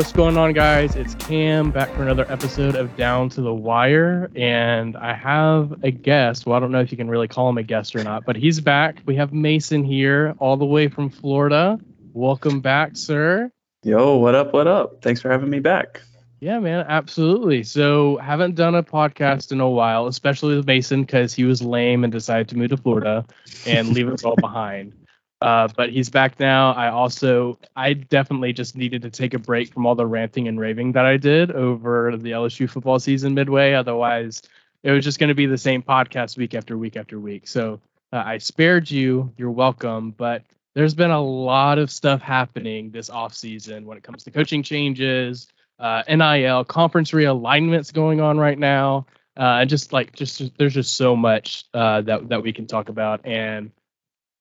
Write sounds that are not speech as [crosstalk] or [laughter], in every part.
What's going on, guys? It's Cam back for another episode of Down to the Wire. And I have a guest. Well, I don't know if you can really call him a guest or not, but he's back. We have Mason here, all the way from Florida. Welcome back, sir. Yo, what up? What up? Thanks for having me back. Yeah, man, absolutely. So, haven't done a podcast in a while, especially with Mason because he was lame and decided to move to Florida and leave us all behind. Uh, but he's back now. I also, I definitely just needed to take a break from all the ranting and raving that I did over the LSU football season midway. Otherwise, it was just going to be the same podcast week after week after week. So uh, I spared you. You're welcome. But there's been a lot of stuff happening this offseason when it comes to coaching changes, uh, NIL, conference realignments going on right now. Uh, and just like just there's just so much uh, that that we can talk about and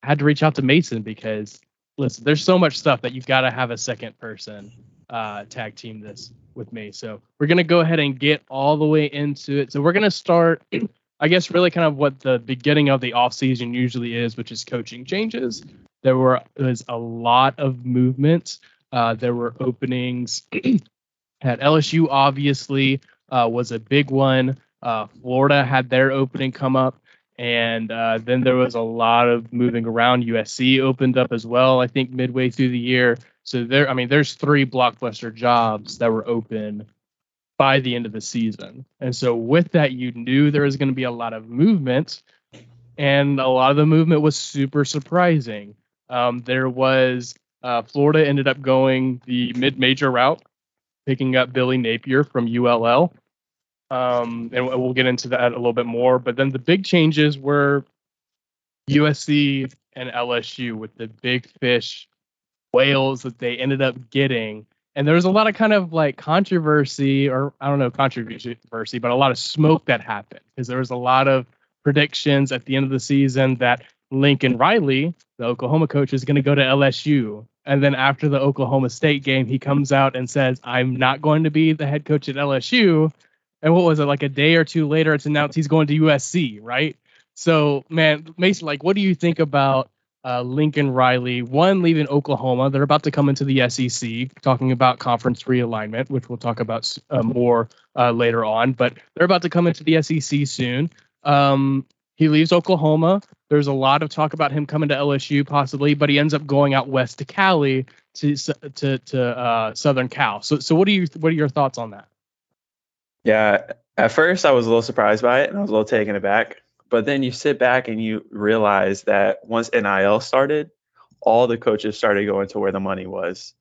I had to reach out to Mason because listen, there's so much stuff that you've got to have a second person uh, tag team this with me. So we're gonna go ahead and get all the way into it. So we're gonna start, [clears throat] I guess, really kind of what the beginning of the off season usually is, which is coaching changes. There were was a lot of movement. Uh, there were openings [clears throat] at LSU. Obviously, uh, was a big one. Uh, Florida had their opening come up. And uh, then there was a lot of moving around. USC opened up as well, I think, midway through the year. So there, I mean, there's three blockbuster jobs that were open by the end of the season. And so with that, you knew there was going to be a lot of movement, and a lot of the movement was super surprising. Um, there was uh, Florida ended up going the mid-major route, picking up Billy Napier from ULL. Um, and we'll get into that a little bit more. But then the big changes were USC and LSU with the big fish whales that they ended up getting. And there was a lot of kind of like controversy, or I don't know, controversy, but a lot of smoke that happened because there was a lot of predictions at the end of the season that Lincoln Riley, the Oklahoma coach, is going to go to LSU. And then after the Oklahoma State game, he comes out and says, I'm not going to be the head coach at LSU. And what was it like a day or two later? It's announced he's going to USC, right? So, man, Mason, like, what do you think about uh, Lincoln Riley? One, leaving Oklahoma. They're about to come into the SEC, talking about conference realignment, which we'll talk about uh, more uh, later on. But they're about to come into the SEC soon. Um, he leaves Oklahoma. There's a lot of talk about him coming to LSU possibly, but he ends up going out west to Cali to to to uh, Southern Cal. So, so what do you what are your thoughts on that? Yeah, at first I was a little surprised by it and I was a little taken aback. But then you sit back and you realize that once NIL started, all the coaches started going to where the money was.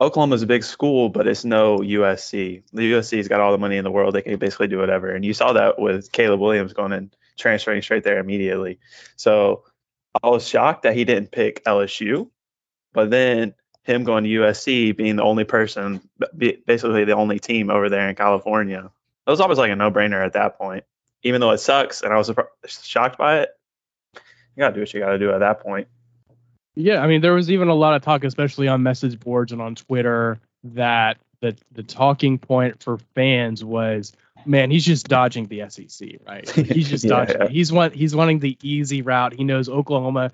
Oklahoma's a big school, but it's no USC. The USC's got all the money in the world; they can basically do whatever. And you saw that with Caleb Williams going and transferring straight there immediately. So I was shocked that he didn't pick LSU, but then him going to USC being the only person, basically the only team over there in California. It was always like a no brainer at that point. Even though it sucks and I was shocked by it, you got to do what you got to do at that point. Yeah, I mean, there was even a lot of talk, especially on message boards and on Twitter, that the the talking point for fans was, man, he's just dodging the SEC, right? He's just [laughs] yeah, dodging. Yeah. He's want he's wanting the easy route. He knows Oklahoma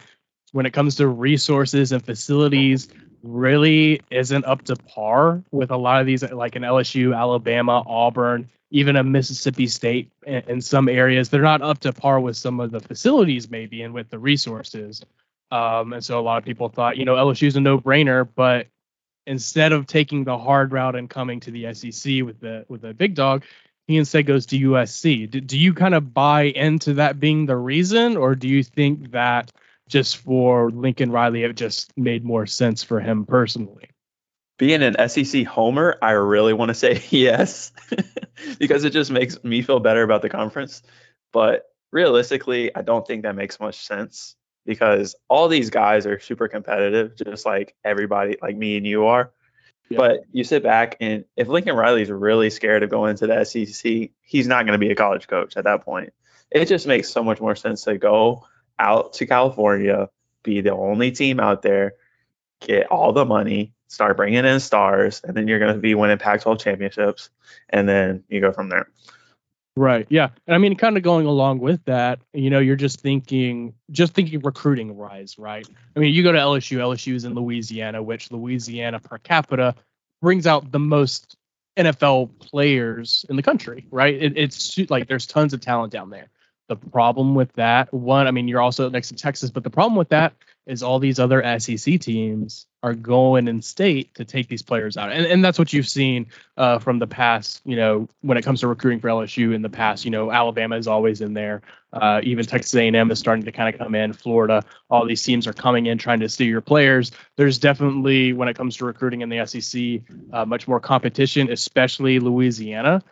when it comes to resources and facilities really isn't up to par with a lot of these, like in LSU, Alabama, Auburn, even a Mississippi State in, in some areas. They're not up to par with some of the facilities, maybe, and with the resources. Um, and so a lot of people thought, you know, LSU is a no brainer, but instead of taking the hard route and coming to the SEC with the with the big dog, he instead goes to USC. Do, do you kind of buy into that being the reason, or do you think that just for Lincoln Riley, it just made more sense for him personally. Being an SEC homer, I really want to say [laughs] yes, [laughs] because it just makes me feel better about the conference. But realistically, I don't think that makes much sense because all these guys are super competitive, just like everybody, like me and you are. Yeah. But you sit back and if Lincoln Riley's really scared of going to the SEC, he's not going to be a college coach at that point. It just makes so much more sense to go out to California, be the only team out there, get all the money, start bringing in stars, and then you're going to be winning Pac-12 championships, and then you go from there. Right. Yeah. And I mean, kind of going along with that, you know, you're just thinking, just thinking recruiting rise, right? I mean, you go to LSU, LSU is in Louisiana, which Louisiana per capita brings out the most NFL players in the country, right? It, it's like there's tons of talent down there. The problem with that, one, I mean, you're also next to Texas, but the problem with that is all these other SEC teams are going in state to take these players out, and and that's what you've seen uh, from the past. You know, when it comes to recruiting for LSU in the past, you know, Alabama is always in there. Uh, even Texas A&M is starting to kind of come in. Florida, all these teams are coming in trying to steal your players. There's definitely, when it comes to recruiting in the SEC, uh, much more competition, especially Louisiana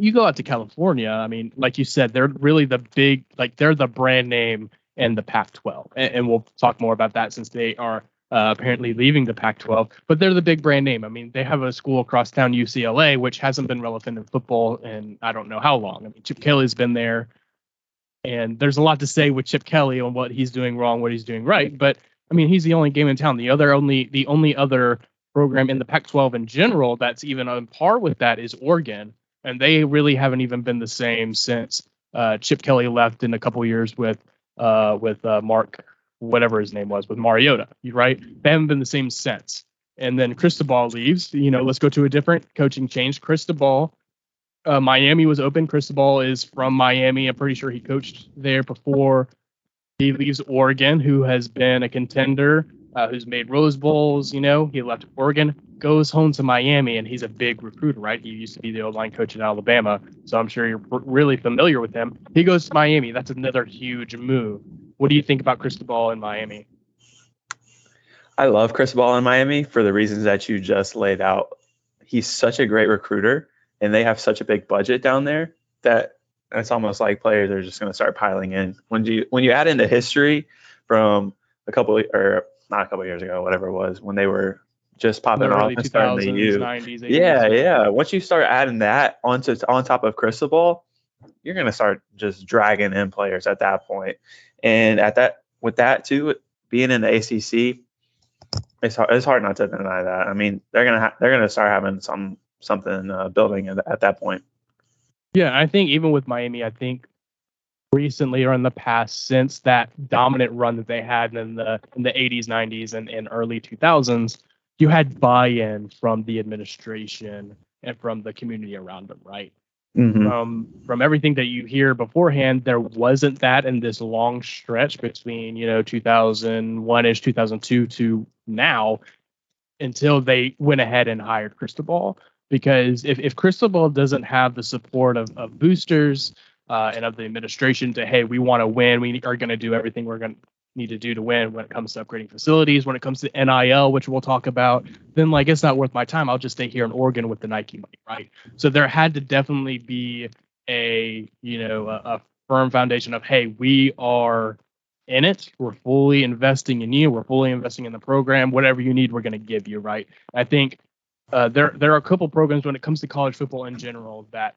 you go out to California, I mean, like you said, they're really the big, like they're the brand name in the Pac-12, and, and we'll talk more about that since they are uh, apparently leaving the Pac-12. But they're the big brand name. I mean, they have a school across town, UCLA, which hasn't been relevant in football in I don't know how long. I mean, Chip Kelly's been there, and there's a lot to say with Chip Kelly on what he's doing wrong, what he's doing right. But I mean, he's the only game in town. The other only, the only other program in the Pac-12 in general that's even on par with that is Oregon and they really haven't even been the same since uh, Chip Kelly left in a couple years with uh, with uh, Mark, whatever his name was, with Mariota. Right? They haven't been the same since. And then Cristobal leaves. You know, let's go to a different coaching change. Cristobal, uh, Miami was open. Cristobal is from Miami. I'm pretty sure he coached there before. He leaves Oregon, who has been a contender uh, who's made Rose Bowls. You know, he left Oregon, goes home to Miami, and he's a big recruiter, right? He used to be the O line coach in Alabama, so I'm sure you're really familiar with him. He goes to Miami. That's another huge move. What do you think about Cristobal in Miami? I love Cristobal in Miami for the reasons that you just laid out. He's such a great recruiter, and they have such a big budget down there that it's almost like players are just going to start piling in. When you when you add in the history from a couple or not a couple years ago, whatever it was, when they were just popping off and starting to use. Yeah, yeah. Once you start adding that onto on top of Cristobal, you're gonna start just dragging in players at that point. And at that with that too, being in the ACC, it's hard, it's hard not to deny that. I mean, they're gonna ha- they're gonna start having some something uh, building at, at that point. Yeah, I think even with Miami, I think recently or in the past since that dominant run that they had in the in the 80s 90s and, and early 2000s you had buy-in from the administration and from the community around them right mm-hmm. from from everything that you hear beforehand there wasn't that in this long stretch between you know 2001ish 2002 to now until they went ahead and hired cristobal because if, if cristobal doesn't have the support of, of boosters uh, and of the administration to hey we want to win we are going to do everything we're going to need to do to win when it comes to upgrading facilities when it comes to nil which we'll talk about then like it's not worth my time. I'll just stay here in oregon with the nike money right? So there had to definitely be a you know a, a firm foundation of hey we are in it. We're fully investing in you. We're fully investing in the program. Whatever you need we're going to give you right? I think uh, there there are a couple programs when it comes to college football in general that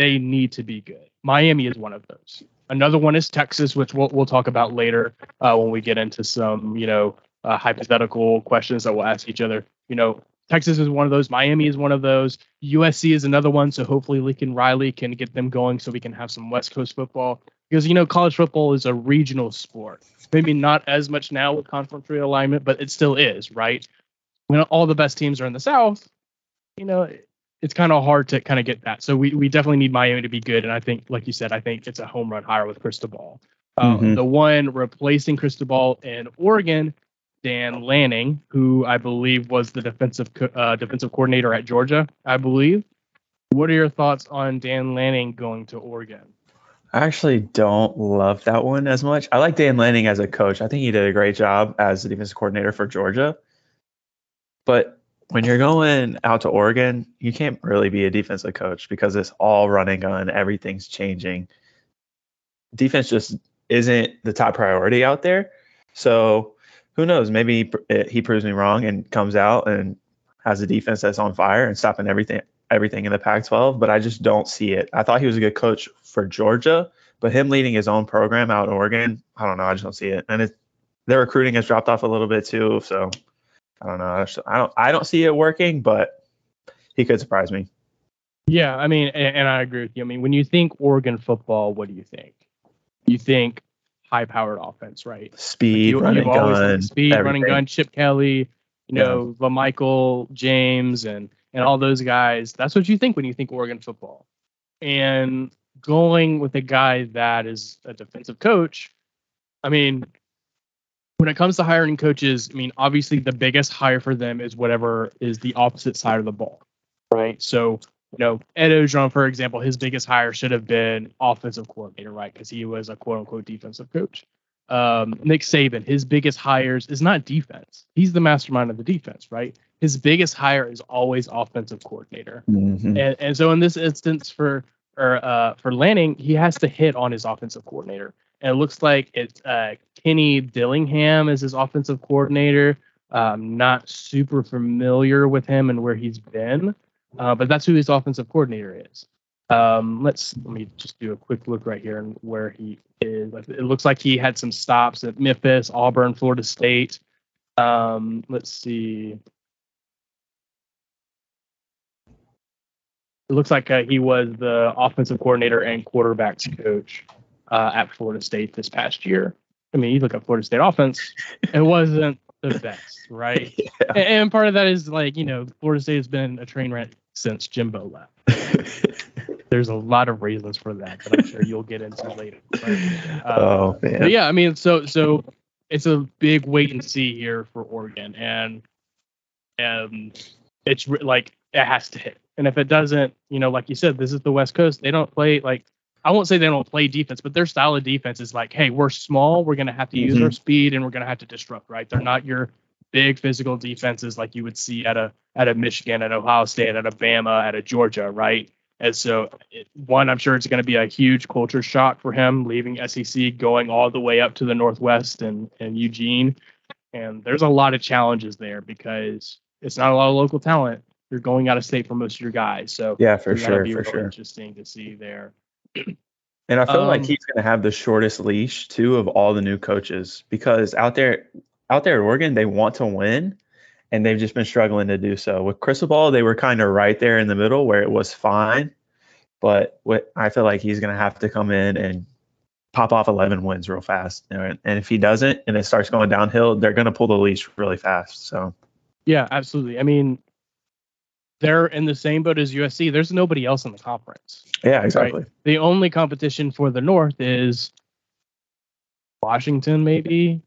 they need to be good. Miami is one of those. Another one is Texas, which we'll we'll talk about later uh, when we get into some you know uh, hypothetical questions that we'll ask each other. You know, Texas is one of those. Miami is one of those. USC is another one. So hopefully Lincoln Riley can get them going so we can have some West Coast football because you know college football is a regional sport. Maybe not as much now with conference realignment, but it still is, right? When all the best teams are in the South, you know, it's kind of hard to kind of get that. So we, we definitely need Miami to be good. And I think, like you said, I think it's a home run hire with Cristobal. Um, mm-hmm. The one replacing Cristobal in Oregon, Dan Lanning, who I believe was the defensive uh, defensive coordinator at Georgia, I believe. What are your thoughts on Dan Lanning going to Oregon? I actually don't love that one as much. I like Dan Lanning as a coach. I think he did a great job as the defensive coordinator for Georgia. But when you're going out to Oregon, you can't really be a defensive coach because it's all running gun, everything's changing. Defense just isn't the top priority out there. So who knows? Maybe eh, he proves me wrong and comes out and has a defense that's on fire and stopping everything everything in the Pac-12. But I just don't see it. I thought he was a good coach for Georgia, but him leading his own program out in Oregon, I don't know. I just don't see it. And it, their recruiting has dropped off a little bit too. So I don't know. I don't I don't see it working, but he could surprise me. Yeah, I mean, and, and I agree with you. I mean, when you think Oregon football, what do you think? You think high-powered offense, right? Speed, like you, running gun, speed, everything. running gun. Chip Kelly, you know, yeah. Michael James and and all those guys. That's what you think when you think Oregon football. And going with a guy that is a defensive coach, I mean, when it comes to hiring coaches, I mean, obviously the biggest hire for them is whatever is the opposite side of the ball, right? So, you know, Ed Orgeron, for example, his biggest hire should have been offensive coordinator, right? Because he was a quote unquote defensive coach. Um, Nick Saban, his biggest hires is not defense. He's the mastermind of the defense, right? His biggest hire is always offensive coordinator. Mm-hmm. And, and so in this instance for or uh, for Lanning, he has to hit on his offensive coordinator. And it looks like it's uh, Kenny Dillingham is his offensive coordinator. Um, not super familiar with him and where he's been, uh, but that's who his offensive coordinator is. Um, let's let me just do a quick look right here and where he is. It looks like he had some stops at Memphis, Auburn, Florida State. Um, let's see. It looks like uh, he was the offensive coordinator and quarterbacks coach uh, at Florida State this past year. I mean, you look at Florida State offense, it wasn't the best, right? [laughs] Yeah. And, part of that is like, you know, Florida State has been a train wreck since Jimbo left. [laughs] There's a lot of reasons for that that I'm sure you'll get into later. Right? Uh, oh man. yeah, I mean, so so it's a big wait and see here for Oregon, and um, it's like it has to hit. And if it doesn't, you know, like you said, this is the West Coast. They don't play like I won't say they don't play defense, but their style of defense is like, hey, we're small, we're gonna have to use mm-hmm. our speed, and we're gonna have to disrupt. Right? They're not your big physical defenses like you would see at a at a Michigan, at Ohio State, at a Bama, at a Georgia, right? And so, it, one, I'm sure it's going to be a huge culture shock for him leaving SEC, going all the way up to the Northwest and and Eugene. And there's a lot of challenges there because it's not a lot of local talent. You're going out of state for most of your guys, so yeah, for sure, be for sure. Interesting to see there. And I feel um, like he's going to have the shortest leash too of all the new coaches because out there, out there at Oregon, they want to win, and they've just been struggling to do so. With Cristobal, they were kind of right there in the middle where it was fine, but what I feel like he's going to have to come in and pop off 11 wins real fast. And if he doesn't, and it starts going downhill, they're going to pull the leash really fast. So. Yeah, absolutely. I mean, they're in the same boat as USC. There's nobody else in the conference. Yeah, exactly. Right? The only competition for the North is Washington, maybe.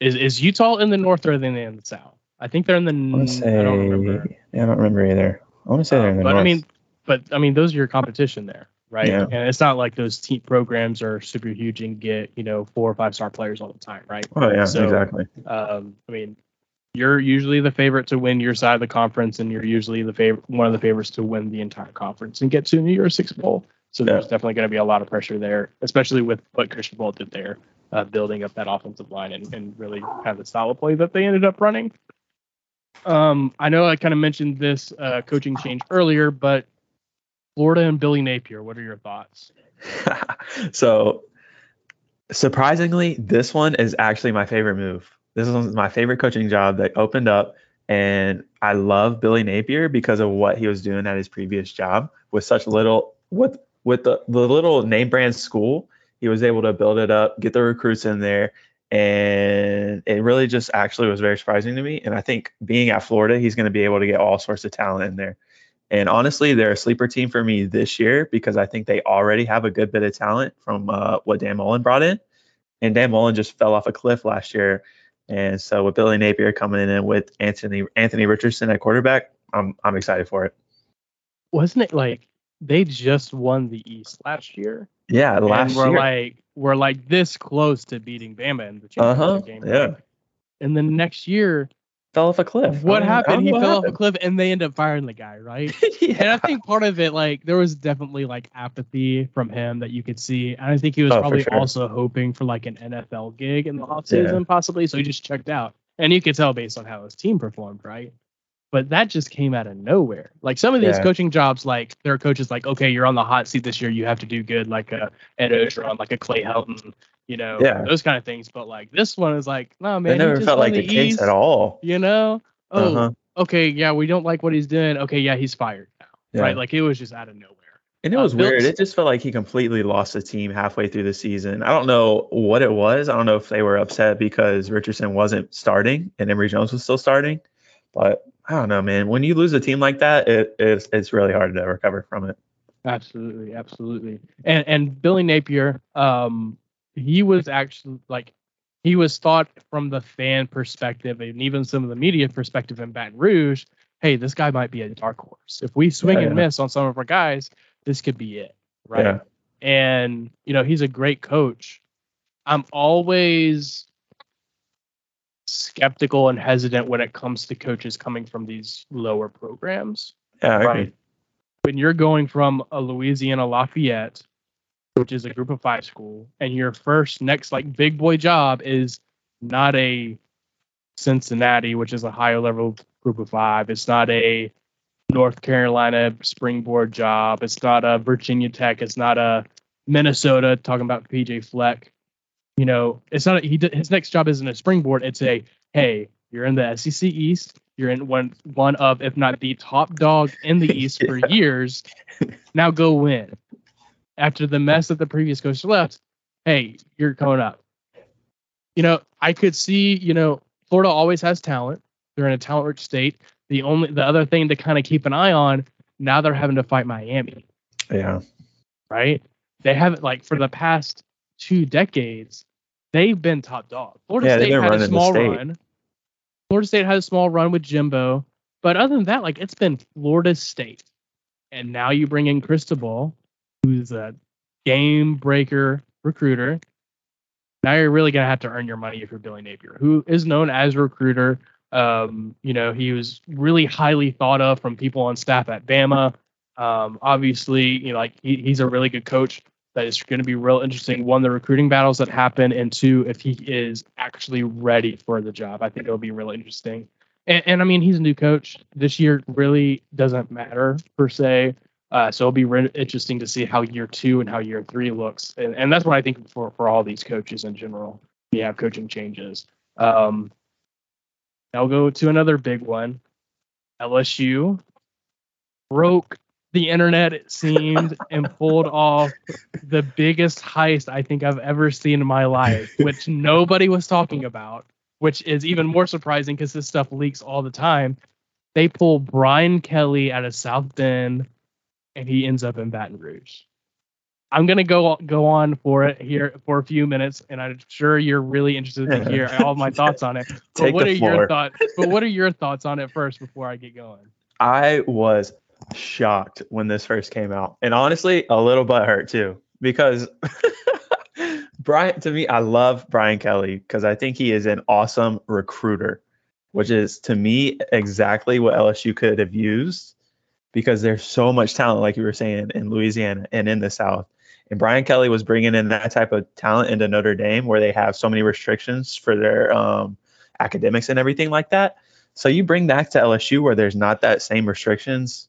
Is is Utah in the North or are they in the South? I think they're in the. I say, I don't remember. Yeah, I don't remember either. I want to say they're in the but North. I mean, but I mean, those are your competition there, right? Yeah. And it's not like those team programs are super huge and get you know four or five star players all the time, right? Oh yeah, so, exactly. Um, I mean, you're usually the favorite to win your side of the conference, and you're usually the favorite, one of the favorites to win the entire conference and get to New Year's Six Bowl. So yeah. there's definitely going to be a lot of pressure there, especially with what Cristobal did there, uh, building up that offensive line and, and really kind of the style play that they ended up running. Um, I know I kind of mentioned this uh, coaching change earlier, but Florida and Billy Napier, what are your thoughts? [laughs] so surprisingly, this one is actually my favorite move. This is my favorite coaching job that opened up. And I love Billy Napier because of what he was doing at his previous job with such little with with the, the little name brand school. He was able to build it up, get the recruits in there, and it really just actually was very surprising to me. And I think being at Florida, he's going to be able to get all sorts of talent in there. And honestly, they're a sleeper team for me this year because I think they already have a good bit of talent from uh, what Dan Mullen brought in. And Dan Mullen just fell off a cliff last year and so with Billy Napier coming in with Anthony Anthony Richardson at quarterback, I'm I'm excited for it. Wasn't it like they just won the East last year? Yeah, last we're year. like we're like this close to beating Bama in the championship uh-huh, game. Yeah. And then next year fell off a cliff. What happened? He fell happened. off a cliff, and they end up firing the guy, right? [laughs] yeah. And I think part of it, like, there was definitely like apathy from him that you could see. And I think he was oh, probably sure. also hoping for like an NFL gig in the offseason, yeah. possibly. So he just checked out, and you could tell based on how his team performed, right? But that just came out of nowhere. Like some of these yeah. coaching jobs, like there are coaches like, okay, you're on the hot seat this year, you have to do good, like a Ed Orgeron, like a Clay Helton, you know, yeah. those kind of things. But like this one is like, no man, it never felt like the, the case at all. You know, oh, uh-huh. okay, yeah, we don't like what he's doing. Okay, yeah, he's fired now, yeah. right? Like it was just out of nowhere. And it was uh, weird. It just felt like he completely lost the team halfway through the season. I don't know what it was. I don't know if they were upset because Richardson wasn't starting and Emory Jones was still starting. But I don't know, man. When you lose a team like that, it, it's it's really hard to recover from it. Absolutely, absolutely. And and Billy Napier, um, he was actually like he was thought from the fan perspective and even some of the media perspective in Baton Rouge. Hey, this guy might be a dark horse. If we swing Yeah, and yeah. miss on some of our guys, this could be it, right? Yeah. And you know he's a great coach. I'm always skeptical and hesitant when it comes to coaches coming from these lower programs Yeah, I agree. Right. when you're going from a Louisiana Lafayette, which is a group of five school, and your first next like big boy job is not a Cincinnati, which is a higher level group of five. It's not a North Carolina springboard job. It's not a Virginia Tech. It's not a Minnesota talking about PJ Fleck. You know, it's not a, he. His next job isn't a springboard. It's a hey, you're in the SEC East. You're in one one of, if not the top dog in the East for [laughs] years. Now go win. After the mess that the previous coach left, hey, you're coming up. You know, I could see. You know, Florida always has talent. They're in a talent-rich state. The only the other thing to kind of keep an eye on now they're having to fight Miami, Yeah. right? They haven't like for the past two decades, they've been top dog. Florida Yeah, State had a small run. Florida State had a small run with Jimbo, but other than that, like it's been Florida State, and now you bring in Cristobal, who's a game breaker recruiter. Now you're really gonna have to earn your money if you're Billy Napier, who is known as a recruiter. Um, you know, he was really highly thought of from people on staff at Bama. Um, obviously, you know, like he, he's a really good coach. That is going to be real interesting. One, the recruiting battles that happen, and two, if he is actually ready for the job. I think it'll be really interesting. And, and I mean, he's a new coach. This year really doesn't matter per se. Uh, so it'll be re- interesting to see how year two and how year three looks. And, and that's what I think for, for all these coaches in general. We have coaching changes. Um, I'll go to another big one. LSU broke the internet, it seemed, [laughs] and pulled off the biggest heist I think I've ever seen in my life, which nobody was talking about, which is even more surprising because this stuff leaks all the time. They pull Brian Kelly out of South Bend, and he ends up in Baton Rouge. I'm gonna go go on for it here for a few minutes, and I'm sure you're really interested to hear [laughs] all my thoughts on it. But Take what the are floor. your thoughts? But what are your thoughts on it first before I get going? I was shocked when this first came out, and honestly, a little butthurt too, because [laughs] Brian. To me, I love Brian Kelly because I think he is an awesome recruiter, which is to me exactly what LSU could have used, because there's so much talent, like you were saying, in Louisiana and in the South. And Brian Kelly was bringing in that type of talent into Notre Dame, where they have so many restrictions for their um, academics and everything like that. So you bring that to LSU where there's not that same restrictions.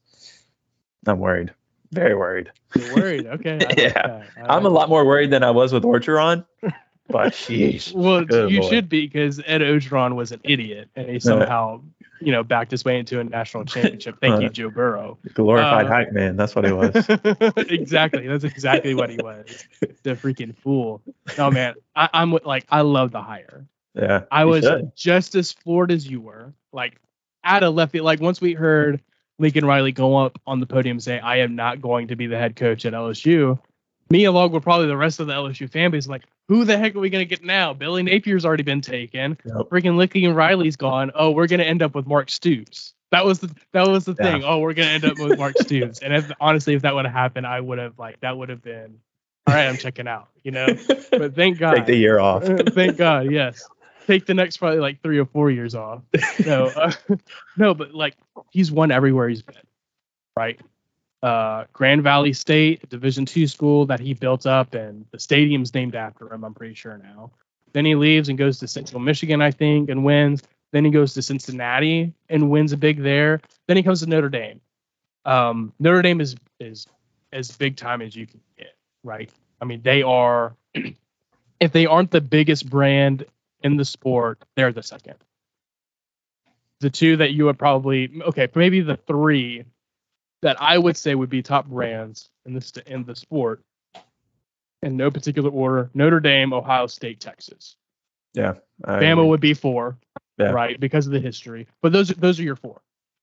I'm worried, very worried. You're worried, okay? [laughs] Like Yeah. I'm a lot more worried than I was with Orgeron, but [laughs] sheesh. Well, you Lord. should be because Ed Orgeron was an idiot and he [laughs] somehow, you know, backed his way into a national championship. Thank you, Uh, Joe Burrow. Glorified Uh, hype man. That's what he was. [laughs] exactly. That's exactly what he was. The freaking fool. No, man. I, I'm with- like, I love the hire. Yeah. I was should. just as floored as you were. Like, out of left field. Like, once we heard Lincoln Riley go up on the podium and say, I am not going to be the head coach at LSU, me along with probably the rest of the LSU fan base, like, who the heck are we going to get now? Billy Napier's already been taken. Yep. Freaking Lincoln Riley's gone. Oh, we're going to end up with Mark Stoops. That was the that was the Yeah. thing. Oh, we're gonna end up with Mark Stoops. And if honestly, if that would have happened, I would have like that would have been all right. I'm checking out. You know. But thank God. [laughs] Take the year off. Uh, Thank God, yes. Take the next probably like three or four years off. No, uh, [laughs] no, but like he's won everywhere he's been, right? Uh, Grand Valley State, Division two school that he built up, and the stadium's named after him. I'm pretty sure now. Then he leaves and goes to Central Michigan, I think, and wins. Then he goes to Cincinnati and wins a big there. Then he comes to Notre Dame. Um, Notre Dame is is as big time as you can get, right? I mean, they are [clears throat] if they aren't the biggest brand in the sport, they're the second. The two that you would probably okay, maybe the three that I would say would be top brands in the st- in the sport, in no particular order: Notre Dame, Ohio State, Texas. Yeah. I Bama agree. would be four. Yeah. right? Because of the history. But those those are your 4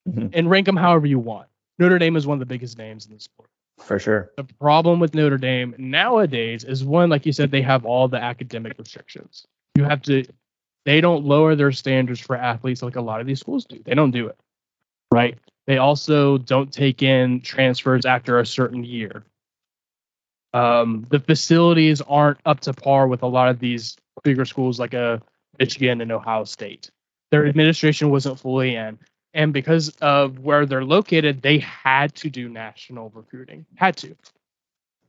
Mhm. and rank them however you want. Notre Dame is one of the biggest names in the sport. For sure. The problem with Notre Dame nowadays is one, like you said, they have all the academic restrictions. You have to, they don't lower their standards for athletes like a lot of these schools do. They don't do it, right? They also don't take in transfers after a certain year. Um, the facilities aren't up to par with a lot of these bigger schools like a Michigan and Ohio State. Their administration wasn't fully in and because of where they're located, they had to do national recruiting. Had to.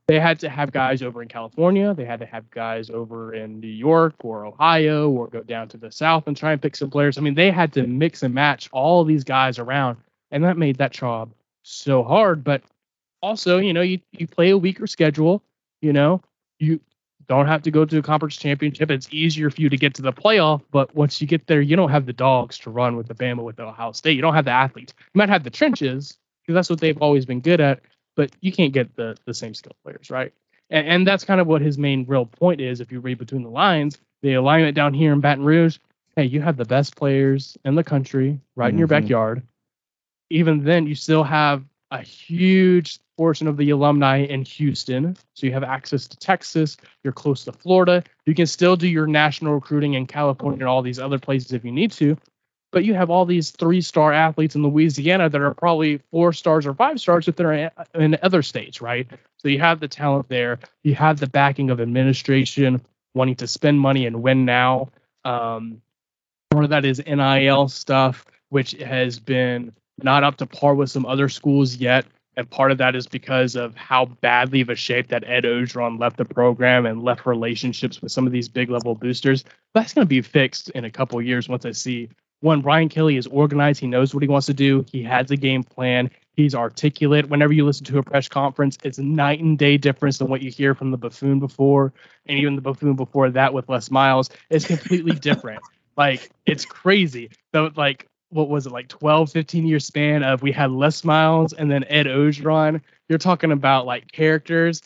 They had to have guys over in California. They had to have guys over in New York or Ohio or go down to the South and try and pick some players. I mean, they had to mix and match all these guys around, and that made that job so hard. But also, you know, you, you play a weaker schedule. You know, you don't have to go to a conference championship. It's easier for you to get to the playoff, but once you get there, you don't have the dogs to run with the Bama with the Ohio State. You don't have the athletes. You might have the trenches because that's what they've always been good at, but you can't get the the same skill players, right? And, and that's kind of what his main real point is. If you read between the lines, the alignment down here in Baton Rouge, hey, you have the best players in the country right in your Mhm. backyard. Even then, you still have a huge portion of the alumni in Houston. So you have access to Texas. You're close to Florida. You can still do your national recruiting in California and all these other places if you need to. But you have all these three star athletes in Louisiana that are probably four stars or five stars if they're in- other states, right? So you have the talent there. You have the backing of administration wanting to spend money and win now. Um, of that is NIL stuff, which has been not up to par with some other schools yet. And part of that is because of how badly of a shape that Ed Orgeron left the program and left relationships with some of these big level boosters. That's going to be fixed in a couple years once I see one, Brian Kelly is organized. He knows what he wants to do. He has a game plan. He's articulate. Whenever you listen to a press conference, it's a night and day difference than what you hear from the buffoon before, and even the buffoon before that with Les Miles is completely different. [laughs] Like it's crazy. So like what was it like 12 15 year span of we had Les Miles and then Ed Orgeron. You're talking about like characters.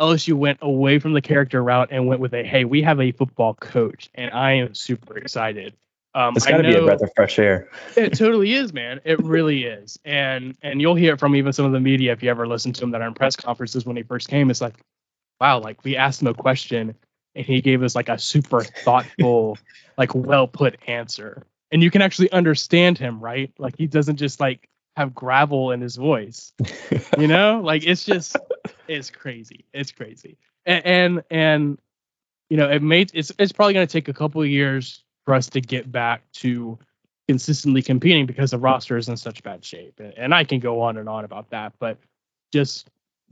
LSU went away from the character route and went with a hey, we have a football coach, and I am super excited. Um, It's got to be a breath of fresh air. [laughs] it totally is, man. It really is. And and you'll hear it from even some of the media if you ever listen to him that are in press conferences when he first came. It's like, wow, like we asked him a question and he gave us like a super thoughtful, [laughs] like well put answer. And you can actually understand him, right? Like he doesn't just like have gravel in his voice. [laughs] You know? like it's just it's crazy. It's crazy. And and, and you know, it may it's it's probably gonna take a couple of years for us to get back to consistently competing because the roster is in such bad shape. And, and I can go on and on about that, but just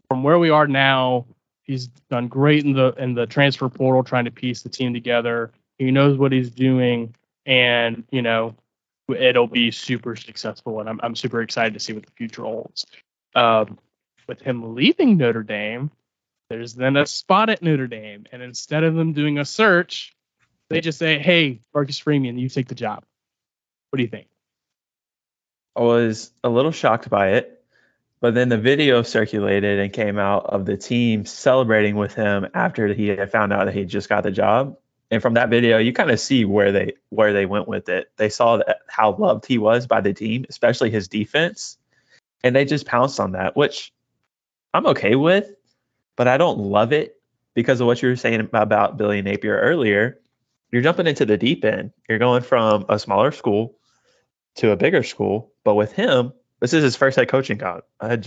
from where we are now, he's done great in the in the transfer portal trying to piece the team together. He knows what he's doing and, you know, it'll be super successful and I'm I'm super excited to see what the future holds. Um, with him leaving Notre Dame, there's then a spot at Notre Dame and instead of them doing a search, they just say, "Hey, Marcus Freeman, you take the job." What do you think? I was a little shocked by it, but then the video circulated and came out of the team celebrating with him after he had found out that he just got the job. And from that video, you kind of see where they where they went with it. They saw that how loved he was by the team, especially his defense, and they just pounced on that, which I'm okay with, but I don't love it because of what you were saying about Billy Napier earlier. You're jumping into the deep end. You're going from a smaller school to a bigger school. But with him, this is his first head coaching job, a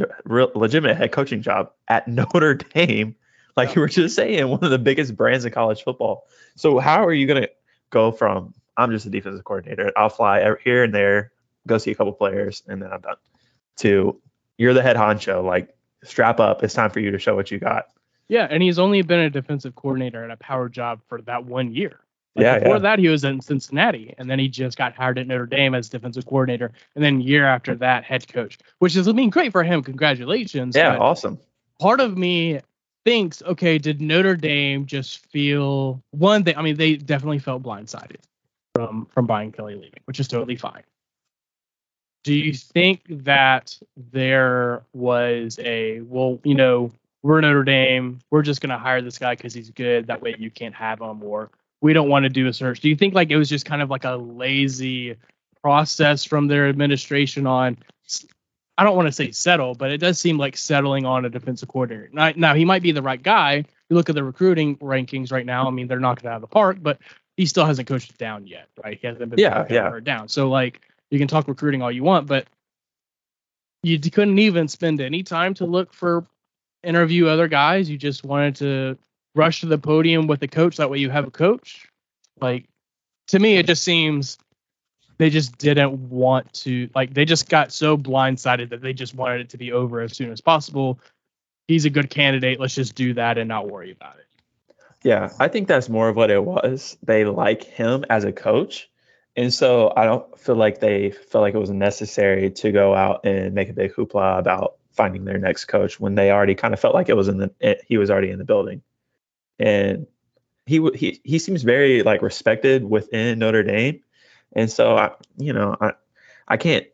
legitimate head coaching job at [laughs] Notre Dame. Like you were just saying, one of the biggest brands in college football. So how are you going to go from I'm just a defensive coordinator, I'll fly here and there, go see a couple players, and then I'm done, to you're the head honcho. Like strap up, it's time for you to show what you got. Yeah, and he's only been a defensive coordinator at a power job for that one year. Like Yeah, before yeah. that, he was in Cincinnati, and then he just got hired at Notre Dame as defensive coordinator, and then year after that, head coach, which is I mean great for him. Congratulations. Yeah, awesome. part of me thinks, okay, did Notre Dame just feel one thing? I mean, they definitely felt blindsided from from Brian Kelly leaving, which is totally fine. Do you think that there was a well, you know, we're Notre Dame, we're just gonna hire this guy because he's good. That way you can't have him, or we don't want to do a search. Do you think like it was just kind of like a lazy process from their administration on I don't want to say settle, but it does seem like settling on a defensive coordinator. Now, now he might be the right guy. You look at the recruiting rankings right now. I mean, they're knocking it out of the park, but he still hasn't coached it down yet, right? He hasn't been yeah, yeah. down. So like you can talk recruiting all you want, but you couldn't even spend any time to look for interview other guys. You just wanted to rush to the podium with the coach. That way you have a coach. Like to me, it just seems they just didn't want to like they just got so blindsided that they just wanted it to be over as soon as possible. He's a good candidate. Let's just do that and not worry about it. Yeah, I think that's more of what it was. They like him as a coach. And so I don't feel like they felt like it was necessary to go out and make a big hoopla about finding their next coach when they already kind of felt like it was in the he was already in the building. And he he he seems very like respected within Notre Dame and so I, you know, I, I can't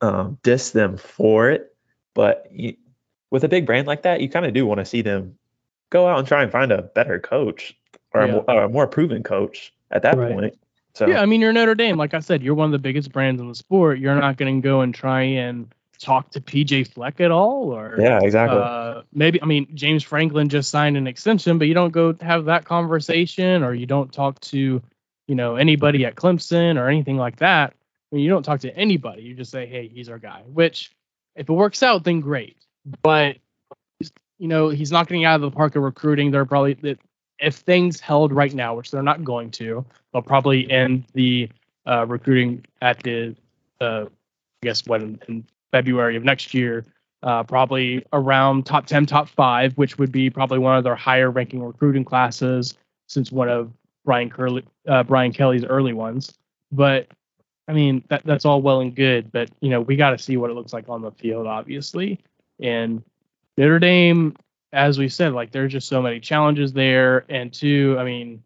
um, diss them for it, but you, with a big brand like that, you kind of do want to see them go out and try and find a better coach or, yeah. a, more, or a, more, proven coach at that right. point. So yeah, I mean, you're Notre Dame. Like I said, you're one of the biggest brands in the sport. You're not going to go and try and talk to PJ Fleck at all, or yeah, exactly. Uh, maybe I mean James Franklin just signed an extension, but you don't go have that conversation, or you don't talk to you know anybody at Clemson or anything like that. I mean, you don't talk to anybody. You just say, "Hey, he's our guy." Which, if it works out, then great. But you know, he's not getting out of the park of recruiting. They're probably that if things held right now, which they're not going to, they'll probably end the uh, recruiting at the, uh, I guess, when in February of next year, uh, probably around top 10, top five, which would be probably one of their higher ranking recruiting classes since one of Brian Curley, uh, Brian Kelly's early ones. But I mean, that that's all well and good, but you know, we got to see what it looks like on the field, obviously. And Notre Dame, as we said, like there's just so many challenges there. And two, I mean,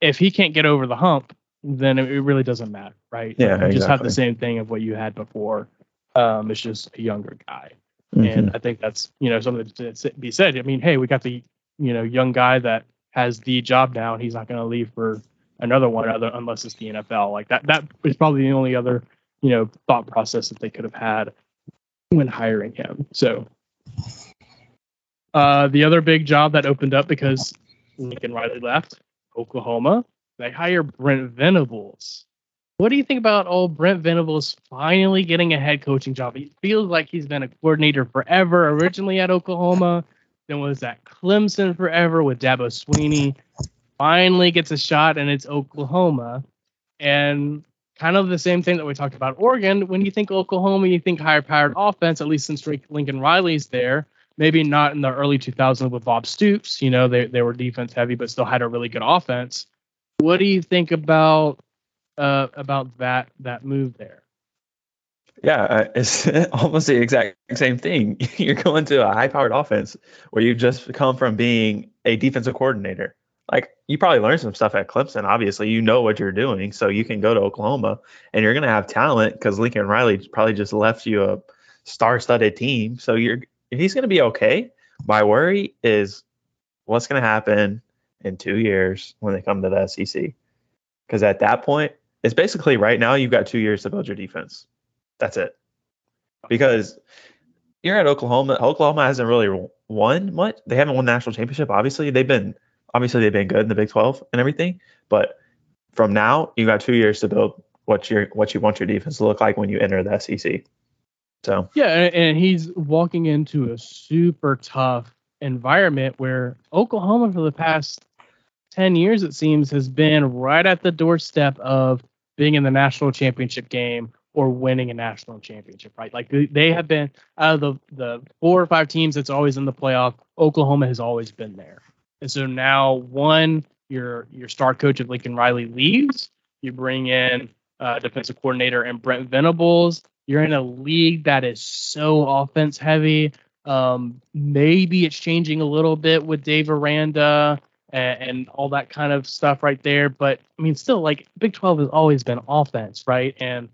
if he can't get over the hump, then it really doesn't matter, right? Yeah, you just have the same thing of what you had before. Um, it's just a younger guy, mm-hmm. and I think that's you know something to be said. I mean, hey, we got the you know young guy that has the job now and he's not going to leave for another one other unless it's the NFL. Like that that is probably the only other, you know, thought process that they could have had when hiring him. So uh, the other big job that opened up because Lincoln Riley left, Oklahoma, they hire Brent Venables. What do you think about old Brent Venables finally getting a head coaching job? He feels like he's been a coordinator forever, originally at Oklahoma, then was at Clemson forever with Dabo Swinney? Finally gets a shot, and it's Oklahoma. And kind of the same thing that we talked about Oregon. When you think Oklahoma, you think higher powered offense, at least since Lincoln Riley's there. Maybe not in the early 2000s with Bob Stoops. You know, they, they were defense heavy, but still had a really good offense. What do you think about uh, about that that move there? Yeah, uh, [laughs] it's almost the exact same thing. [laughs] You're going to a high powered offense where you just come from being a defensive coordinator. Like you probably learned some stuff at Clemson. Obviously, you know what you're doing, so you can go to Oklahoma and you're going to have talent because Lincoln Riley probably just left you a star-studded team. So you're he's going to be okay. My worry is what's going to happen in two years when they come to the SEC, because at that point, it's basically right now you've got two years to build your defense. That's it. Because you're at Oklahoma. Oklahoma hasn't really won much. They haven't won national championship. Obviously, they've been obviously they've been good in the Big 12 and everything. But from now, you got two years to build what your what you want your defense to look like when you enter the SEC. So yeah, and he's walking into a super tough environment where Oklahoma for the past 10 years it seems has been right at the doorstep of being in the national championship game or winning a national championship, right? Like they have been out of the, the four or five teams that's always in the playoff, Oklahoma has always been there. And so now one, your your star coach of Lincoln Riley leaves, you bring in uh, defensive coordinator and Brent Venables. You're in a league that is so offense heavy. Um, maybe it's changing a little bit with Dave Aranda and, and, all that kind of stuff right there. But I mean, still, like Big 12 has always been offense, right? And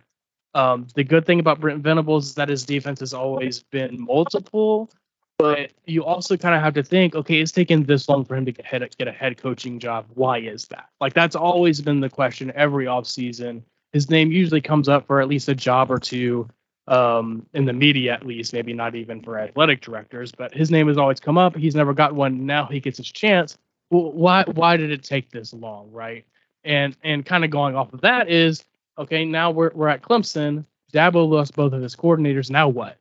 um, the good thing about Brent Venables is that his defense has always been multiple. But you also kind of have to think, okay, it's taken this long for him to get, head, get a head coaching job. Why is that? Like that's always been the question every offseason. His name usually comes up for at least a job or two um, in the media, at least, maybe not even for athletic directors, but his name has always come up. He's never got one. Now he gets his chance. Well, why why did it take this long, right? And and kind of going off of that is okay. Now we're we're at Clemson. Dabo lost both of his coordinators. Now what?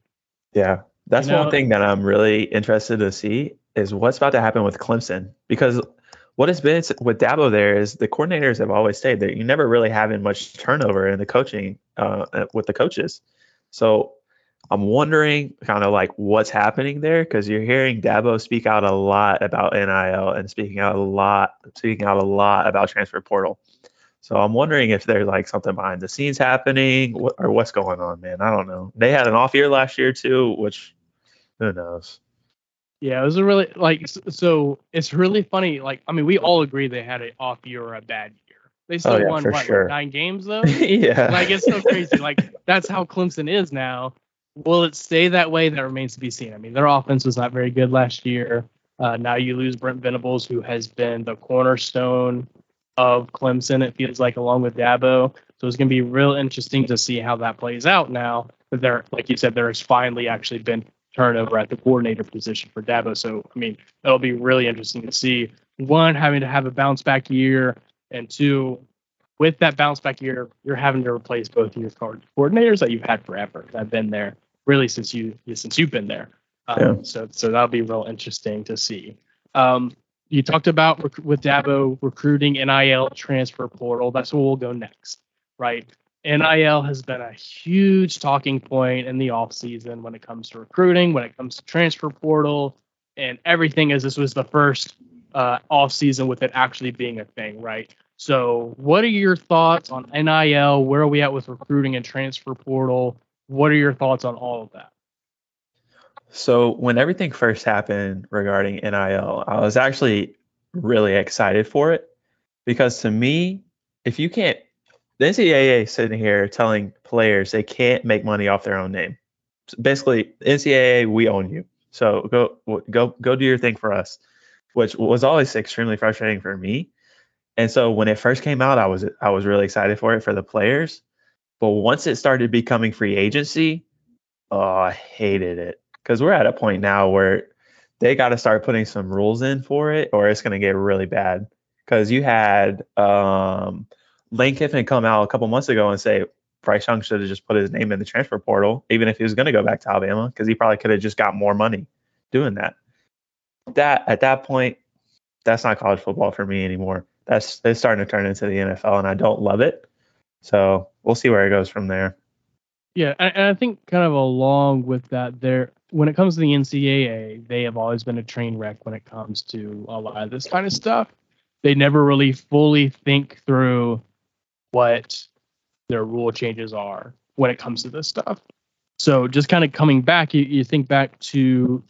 Yeah, that's You know- one thing that I'm really interested to see is what's about to happen with Clemson because what has been with Dabo there is the coordinators have always stayed there. You never really having much turnover in the coaching uh, uh, with the coaches. So I'm wondering kind of like what's happening there because you're hearing Dabo speak out a lot about NIL and speaking out a lot, speaking out a lot about transfer portal. So I'm wondering if there's like something behind the scenes happening or what's going on, man. I don't know. They had an off year last year too, which who knows. Yeah, it was a really like so. It's really funny. Like I mean, we all agree they had an off year or a bad year. They still Oh, yeah, won what, sure. nine games though. [laughs] yeah. like it's so crazy. Like that's how Clemson is now. Will it stay that way? That remains to be seen. I mean, their offense was not very good last year. Uh, now you lose Brent Venables, who has been the cornerstone of Clemson. It feels like along with Dabo. So it's going to be real interesting to see how that plays out now. But there, like you said, there has finally actually been turnover at the coordinator position for Dabo. So I mean, it'll be really interesting to see one having to have a bounce back year, and two, with that bounce back year, you're having to replace both of your coordinators that you've had forever. That have been there really since you since you've been there. Um, Yeah. So so that'll be real interesting to see. Um, you talked about rec- with Dabo recruiting NIL transfer portal. That's where we'll go next, right? NIL has been a huge talking point in the offseason when it comes to recruiting, when it comes to transfer portal, and everything. As this was the first uh, offseason with it actually being a thing, right? So, what are your thoughts on NIL? Where are we at with recruiting and transfer portal? What are your thoughts on all of that? So when everything first happened regarding NIL, I was actually really excited for it because to me, if you can't, the NCAA is sitting here telling players they can't make money off their own name. So basically, NCAA, we own you. So go go go do your thing for us, which was always extremely frustrating for me. And so when it first came out, I was I was really excited for it for the players. But once it started becoming free agency, oh, I hated it because we're at a point now where they got to start putting some rules in for it, or it's going to get really bad. Because you had um, Lane Kiffin come out a couple months ago and say Bryce Young should have just put his name in the transfer portal, even if he was going to go back to Alabama, because he probably could have just got more money doing that. That at that point, that's not college football for me anymore. That's it's starting to turn into the NFL, and I don't love it. So we'll see where it goes from there. Yeah, and, I think kind of along with that, there when it comes to the NCAA, they have always been a train wreck when it comes to a lot of this kind of stuff. They never really fully think through what their rule changes are when it comes to this stuff. So just kind of coming back, you, you think back to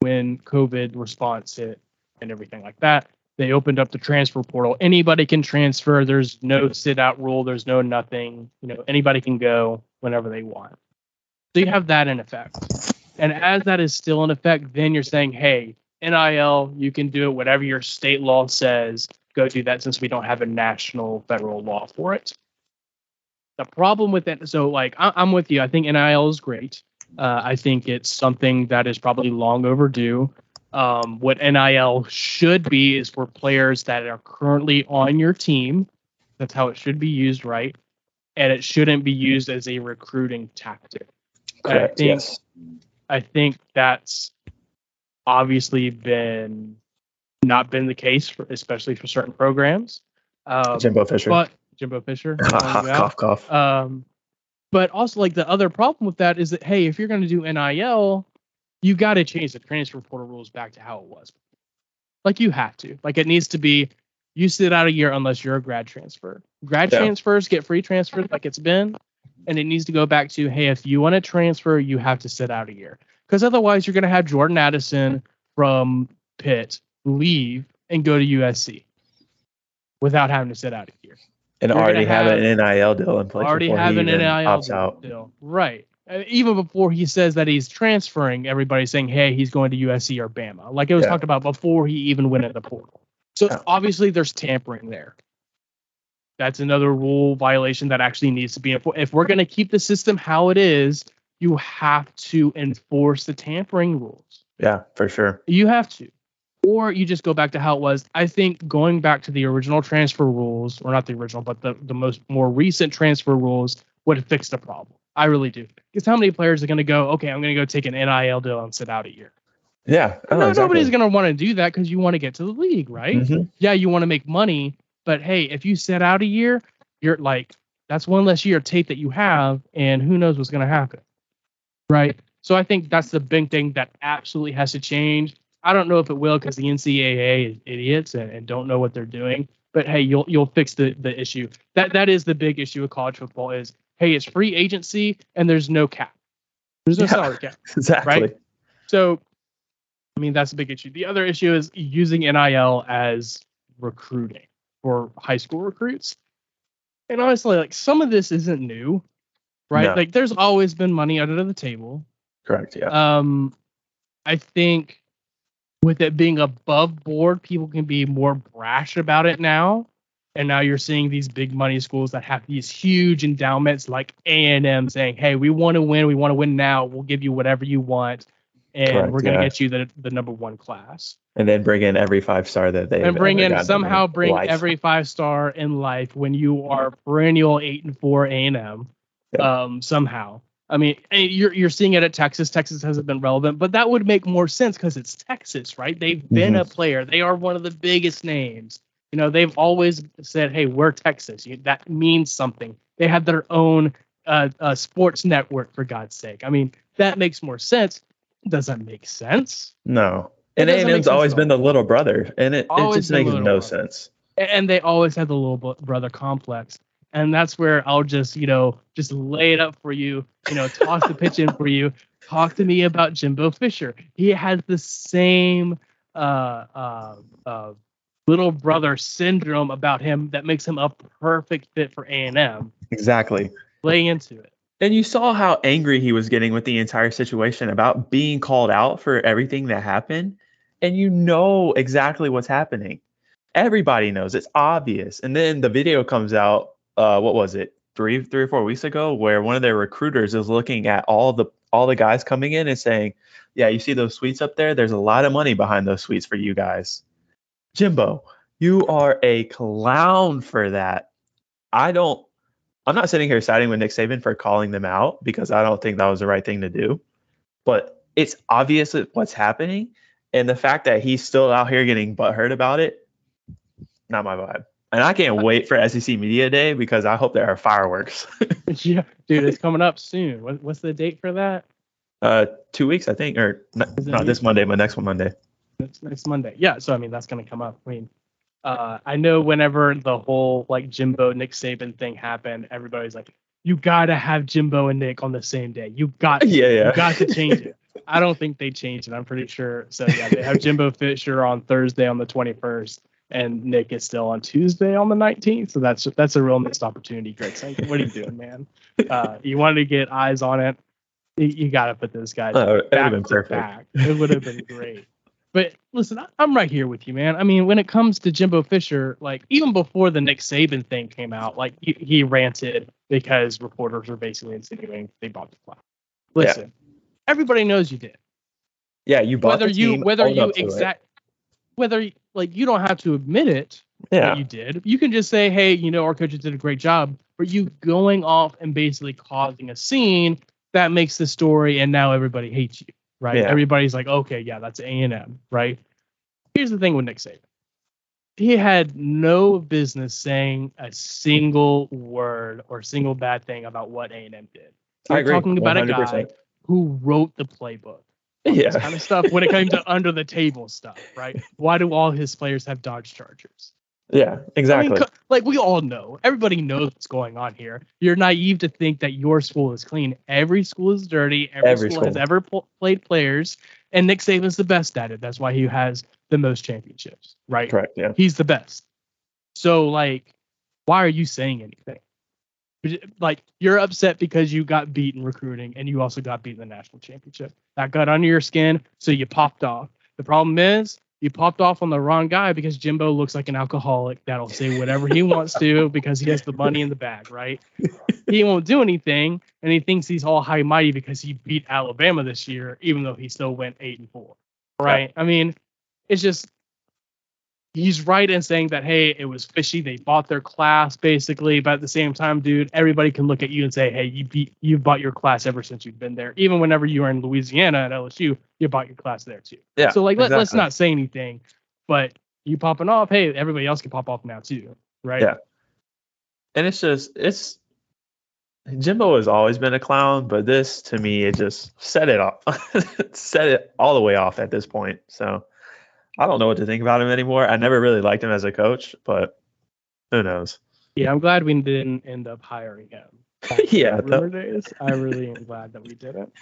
when COVID response hit and everything like that. They opened up the transfer portal. Anybody can transfer. There's no sit out rule. There's no nothing. You know, anybody can go whenever they want. So you have that in effect. And as that is still in effect, then you're saying, hey, NIL, you can do it whatever your state law says. Go do that since we don't have a national federal law for it. The problem with that, so like I, I'm with you. I think NIL is great. Uh, I think it's something that is probably long overdue. Um, what NIL should be is for players that are currently on your team. That's how it should be used, right? And it shouldn't be used as a recruiting tactic. And I Correct. think Yes. I think that's obviously been not been the case for especially for certain programs. Um, Jimbo Fisher. but Jimbo Fisher. calling you out. cough, cough. Um, but also like the other problem with that is that hey, if you're going to do NIL, you got to change the transfer portal rules back to how it was. Like you have to. Like it needs to be you sit out a year unless you're a grad transfer. Grad Yeah. transfers get free transfers like it's been, and it needs to go back to hey, if you want to transfer, you have to sit out a year because otherwise you're going to have Jordan Addison from Pitt leave and go to USC without having to sit out a year and you're already have, have- an NIL deal in place. already have an NIL deal, out. Right. Even before he says that he's transferring, everybody's saying, "Hey, he's going to USC or Bama," like it was Yeah. talked about before he even went in the portal. So obviously, there's tampering there. That's another rule violation that actually needs to be enforced. If we're going to keep the system how it is, you have to enforce the tampering rules. Yeah, for sure. You have to. Or you just go back to how it was. I think going back to the original transfer rules, or not the original, but the, the most more recent transfer rules would fix the problem. I really do. Because how many players are going to go, okay, I'm going to go take an NIL deal and sit out a year? Yeah. Oh, no, exactly. nobody's going to want to do that because you want to get to the league, right? Mhm. Yeah, you want to make money, but hey, if you set out a year, you're like, that's one less year of tape that you have, and who knows what's going to happen, right? So I think that's the big thing that absolutely has to change. I don't know if it will because the NCAA is idiots and, and don't know what they're doing. But hey, you'll you'll fix the the issue. That that is the big issue with college football is hey, it's free agency and there's no cap. There's no Yeah. salary cap. [laughs] Exactly. Right? So, I mean, that's a big issue. The other issue is using NIL as recruiting for high school recruits. And honestly, like some of this isn't new, right? No. Like there's always been money under the table. Correct. Yeah. Um, I think with it being above board, people can be more brash about it now. And now you're seeing these big money schools that have these huge endowments, like A and M, saying, "Hey, we want to win. We want to win now. We'll give you whatever you want, and Correct, we're going to yeah. get you the the number one class." and then bring in every five star that they and bring in somehow bring every five star in life when you are perennial eight and four A and M. Um, somehow. I mean, you're you're seeing it at Texas. Texas hasn't been relevant, but that would make more sense because it's Texas, right? They've been Mhm. a player. They are one of the biggest names. You know, they've always said, "Hey, we're Texas." You, that means something. They have their own uh, uh, sports network, for God's sake. I mean, that makes more sense. Does that make sense? No. And A and M's always been the little brother, and it, it just makes no brother. sense. And they always had the little brother complex and that's where i'll just you know just lay it up for you you know toss the pitch in for you talk to me about jimbo fisher he has the same uh uh uh little brother syndrome about him that makes him a perfect fit for a&m Exactly. lay into it And you saw how angry he was getting with the entire situation about being called out for everything that happened. And you know exactly what's happening. Everybody knows it's obvious. And then the video comes out, uh, what was it, three, three or four weeks ago, where one of their recruiters is looking at all the all the guys coming in and saying, Yeah, you see those suites up there? There's a lot of money behind those suites for you guys. Jimbo, you are a clown for that. I don't I'm not sitting here siding with Nick Saban for calling them out because I don't think that was the right thing to do. But it's obvious what's happening. And the fact that he's still out here getting butthurt about it, not my vibe. And I can't wait for SEC Media Day because I hope there are fireworks. [laughs] [laughs] yeah dude it's coming up soon what, what's the date for that uh, two weeks, I think, or not, not this Monday, but next one Monday. next, next Monday. Yeah, so I mean that's gonna come up. I mean, uh, I know whenever the whole like Jimbo Nick Saban thing happened, everybody's like, "You gotta have Jimbo and Nick on the same day. You got, to. [laughs] Yeah, yeah. you got to change it." I don't think they changed it. I'm pretty sure. So yeah, they have Jimbo Fisher on Thursday on the 21st, and Nick is still on Tuesday on the 19th. So that's that's a real missed opportunity, Greg. What are you doing, man? Uh, you wanted to get eyes on it. You, you got to put those guys Oh, it would have been perfect. back. It would have been great. But listen, I'm right here with you, man. I mean, when it comes to Jimbo Fisher, like even before the Nick Saban thing came out, like he, he ranted because reporters were basically insinuating they bought the flag. Listen, everybody knows you did. Yeah, you bought Whether the you whether you up to it. exact whether like you don't have to admit it Yeah, that you did. You can just say, hey, you know, our coaches did a great job. But you going off and basically causing a scene that makes the story, and now everybody hates you, right? Yeah. Everybody's like, okay, yeah, that's A and M, right? Here's the thing with Nick Saban. He had no business saying a single word or single bad thing about what A and M did. I You're agree. talking about a guy who wrote the playbook Yeah. this kind of stuff when it came to [laughs] under the table stuff, right? Why do all his players have Dodge Chargers? Yeah, I exactly. mean, like we all know, everybody knows what's going on here. You're naive to think that your school is clean. Every school is dirty. Every, Every school, has ever pl- played players, and Nick Saban's the best at it. That's why he has the most championships, right? Correct. Yeah. He's the best. So, like, why are you saying anything? Like you're upset because you got beat in recruiting and you also got beat in the national championship. That got under your skin, so you popped off. The problem is you popped off on the wrong guy because Jimbo looks like an alcoholic that'll say whatever he wants to [laughs] because he has the money in the bag, right? he won't do anything, and he thinks he's all high mighty because he beat Alabama this year, even though he still went eight and four, right? I mean, it's just he's right in saying that hey, it was fishy. They bought their class basically, but at the same time, dude, everybody can look at you and say, hey, you beat you bought your class ever since you've been there. Even whenever you were in Louisiana at LSU, you bought your class there too. Yeah. So like, exactly. let, let's not say anything, but you popping off, hey, everybody else can pop off now too, right? Yeah. And it's just it's Jimbo has always been a clown, but this to me it just set it off, [laughs] set it all the way off at this point. So I don't know what to think about him anymore. I never really liked him as a coach, but who knows? Yeah, I'm glad we didn't end up hiring him. [laughs] yeah, days. I really am glad that we didn't.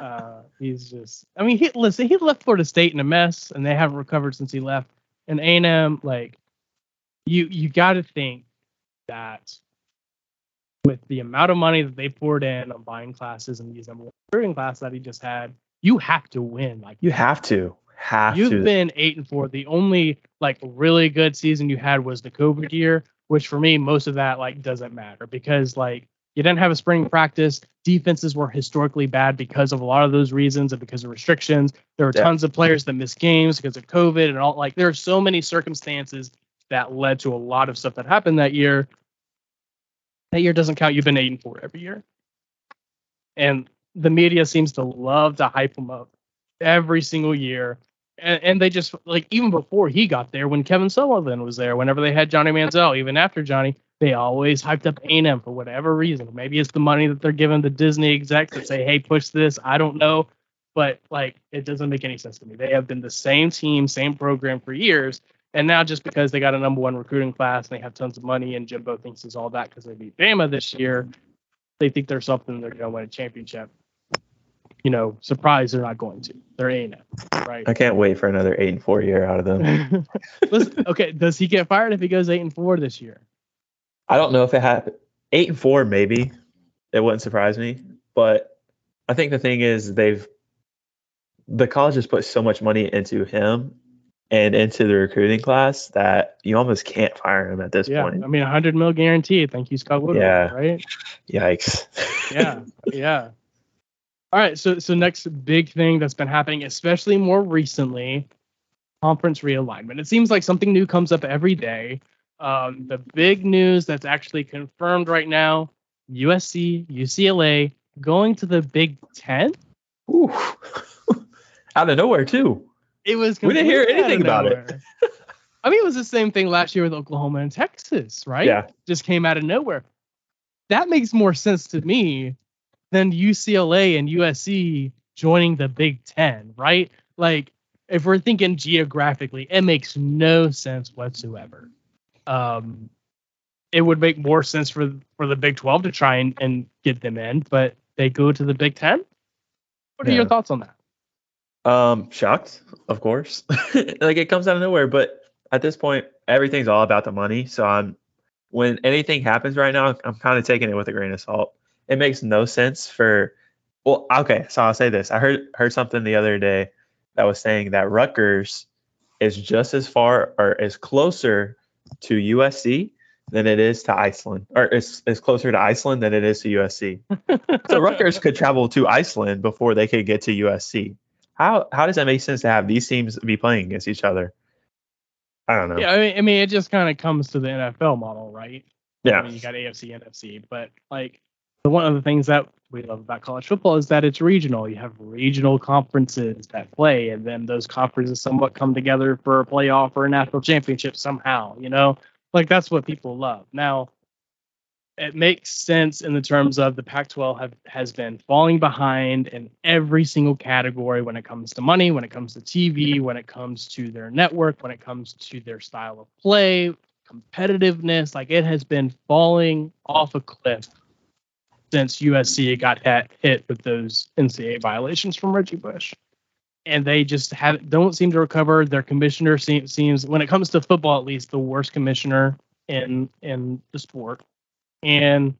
Uh, he's just. I mean, he listen. He left Florida State in a mess, and they haven't recovered since he left. And A and M, like, you you got to think that with the amount of money that they poured in on buying classes and these number one recruiting class that he just had, you have to win. Like, you have to have You've to. been eight and four. The only like really good season you had was the COVID year, which for me, most of that like doesn't matter because like you didn't have a spring practice. Defenses were historically bad because of a lot of those reasons and because of restrictions. There were Yeah. tons of players that missed games because of COVID and all like there are so many circumstances that led to a lot of stuff that happened that year. That year doesn't count. You've been eight and four every year. And the media seems to love to hype them up every single year and, and they just like even before he got there, when Kevin Sumlin was there, whenever they had Johnny Manziel, even after Johnny, they always hyped up A&M for whatever reason. Maybe it's the money that they're giving the Disney execs that say, "Hey, push this." I don't know, but like it doesn't make any sense to me. They have been the same team, same program for years, and now just because they got a number one recruiting class and they have tons of money, and Jimbo thinks is all that because they beat Bama this year, they think they're something. They're going to win a championship. You know, surprise, they're not going to. They're A&M, right? I can't wait for another eight and four year out of them. [laughs] Listen, okay, does he get fired if he goes eight and four this year? I don't know if it happened. Eight and four, maybe. It wouldn't surprise me. But I think the thing is they've the college has put so much money into him and into the recruiting class that you almost can't fire him at this Yeah, point. I mean, 100 mil guaranteed. Thank you, Scott Woodward. Yeah. Right. Yikes. Yeah. yeah. All right. So, so next big thing that's been happening, especially more recently, conference realignment. It seems like something new comes up every day. Um, the big news that's actually confirmed right now: USC, UCLA going to the Big Ten. Ooh. [laughs] out of nowhere too. It was. We didn't hear completely out of anything about it. I mean, it was the same thing last year with Oklahoma and Texas, right? Yeah. Just came out of nowhere. That makes more sense to me than UCLA and USC joining the Big Ten, right? Like, if we're thinking geographically, it makes no sense whatsoever. Um, it would make more sense for for the Big 12 to try and, and get them in, but they go to the Big Ten. What are your thoughts on that? Um, shocked, of course. [laughs] like it comes out of nowhere, but at this point, everything's all about the money. So I'm when anything happens right now, I'm kind of taking it with a grain of salt. It makes no sense for well, okay, so I'll say this. I heard heard something the other day that was saying that Rutgers is just as far or is closer to USC than it is to Iceland, or is, is closer to Iceland than it is to USC. [laughs] so Rutgers could travel to Iceland before they could get to USC. How how does that make sense to have these teams be playing against each other? I don't know. Yeah, I mean, I mean, it just kind of comes to the NFL model, right? I Yeah. mean, you got AFC, NFC, but like the one of the things that we love about college football is that it's regional. You have regional conferences that play, and then those conferences somewhat come together for a playoff or a national championship somehow. You know, like that's what people love. Now, it makes sense in the terms of the Pac-12 have has been falling behind in every single category when it comes to money, when it comes to TV, when it comes to their network, when it comes to their style of play, competitiveness. Like it has been falling off a cliff since USC got hit, with those NCAA violations from Reggie Bush. And they just have don't seem to recover. Their commissioner seems, seems when it comes to football, at least, the worst commissioner in in the sport. And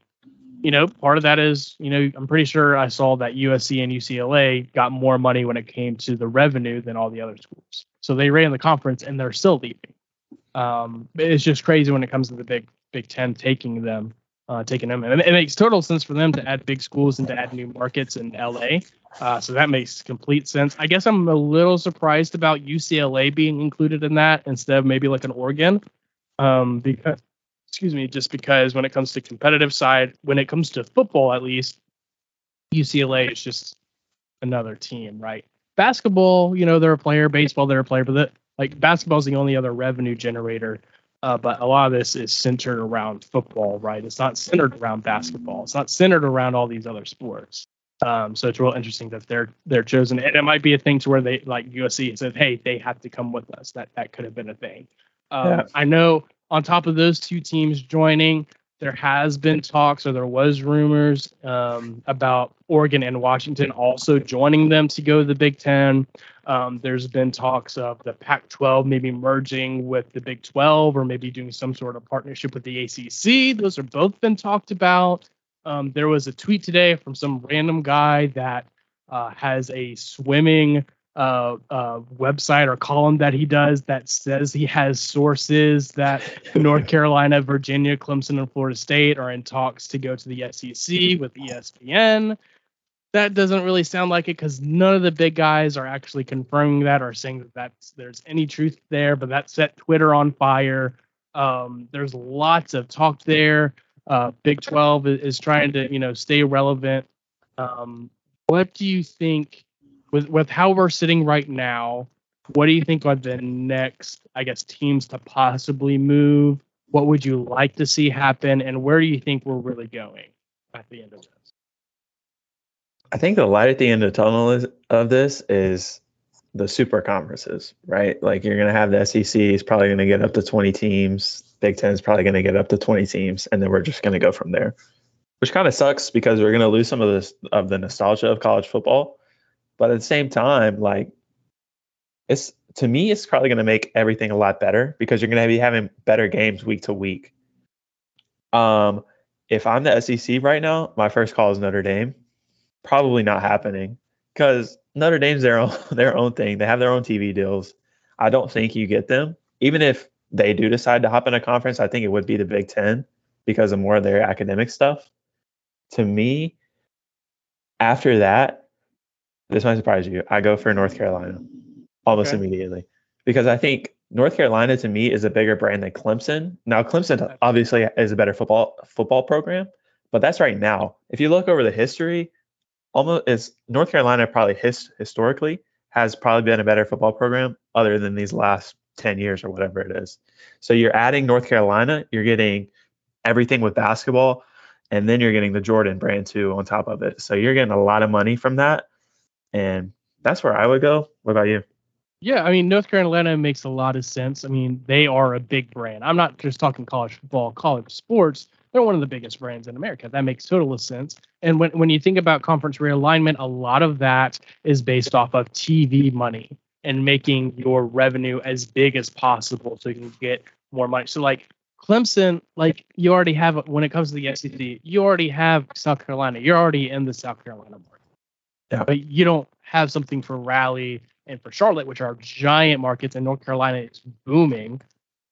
you know, part of that is, you know, I'm pretty sure I saw that USC and UCLA got more money when it came to the revenue than all the other schools. So they ran the conference and they're still leaving. Um, it's just crazy when it comes to the Big Big Ten taking them, uh, taking them, and it makes total sense for them to add big schools and to add new markets in LA. Uh, so that makes complete sense. I guess I'm a little surprised about UCLA being included in that instead of maybe like an Oregon, um, because excuse me, just because when it comes to competitive side, when it comes to football at least, UCLA is just another team, right? Basketball, you know, they're a player. Baseball, they're a player, but the, like basketball is the only other revenue generator. Uh, but a lot of this is centered around football, right? It's not centered around basketball. It's not centered around all these other sports. Um, so it's real interesting that they're they're chosen, and it might be a thing to where they like USC said, hey, they have to come with us. That that could have been a thing. Um, yeah. I know. On top of those two teams joining, there has been talks or there was rumors um, about Oregon and Washington also joining them to go to the Big Ten. Um, there's been talks of the Pac-12 maybe merging with the Big 12 or maybe doing some sort of partnership with the ACC. Those are both been talked about. Um, there was a tweet today from some random guy that uh, has a swimming uh, uh, website or column that he does that says he has sources that [laughs] North Carolina, Virginia, Clemson, and Florida State are in talks to go to the SEC with ESPN. That doesn't really sound like it because none of the big guys are actually confirming that or saying that that's, there's any truth there. But that set Twitter on fire. Um, there's lots of talk there. Uh, Big 12 is, is, trying to you know stay relevant. Um, what do you think? With with how we're sitting right now, what do you think are the next, I guess, teams to possibly move? What would you like to see happen, and where do you think we're really going at the end of this? I think the light at the end of the tunnel is, of this is the super conferences, right? Like you're going to have the SEC is probably going to get up to 20 teams. Big Ten is probably going to get up to 20 teams, and then we're just going to go from there, which kind of sucks because we're going to lose some of this of the nostalgia of college football. But at the same time, like it's to me, it's probably going to make everything a lot better because you're going to be having better games week to week. Um, if I'm the SEC right now, my first call is Notre Dame. Probably not happening because Notre Dame's their [laughs] own their own thing. They have their own TV deals. I don't think you get them. Even if they do decide to hop in a conference, I think it would be the Big Ten because of more of their academic stuff. To me, after that, this might surprise you. I go for North Carolina almost okay. immediately because I think North Carolina to me is a bigger brand than Clemson. Now Clemson obviously is a better football football program, but that's right now. If you look over the history, almost is North Carolina probably his, historically has probably been a better football program other than these last 10 years or whatever it is. So you're adding North Carolina, you're getting everything with basketball, and then you're getting the Jordan brand too on top of it. So you're getting a lot of money from that. And that's where I would go. What about you? Yeah, I mean, North Carolina makes a lot of sense. I mean, they are a big brand. I'm not just talking college football, college sports. They're one of the biggest brands in America. That makes total sense. And when, when you think about conference realignment, a lot of that is based off of TV money and making your revenue as big as possible so you can get more money. So, like Clemson, like you already have, when it comes to the SEC, you already have South Carolina. You're already in the South Carolina market. Yeah. But you don't have something for Raleigh and for Charlotte, which are giant markets, and North Carolina is booming.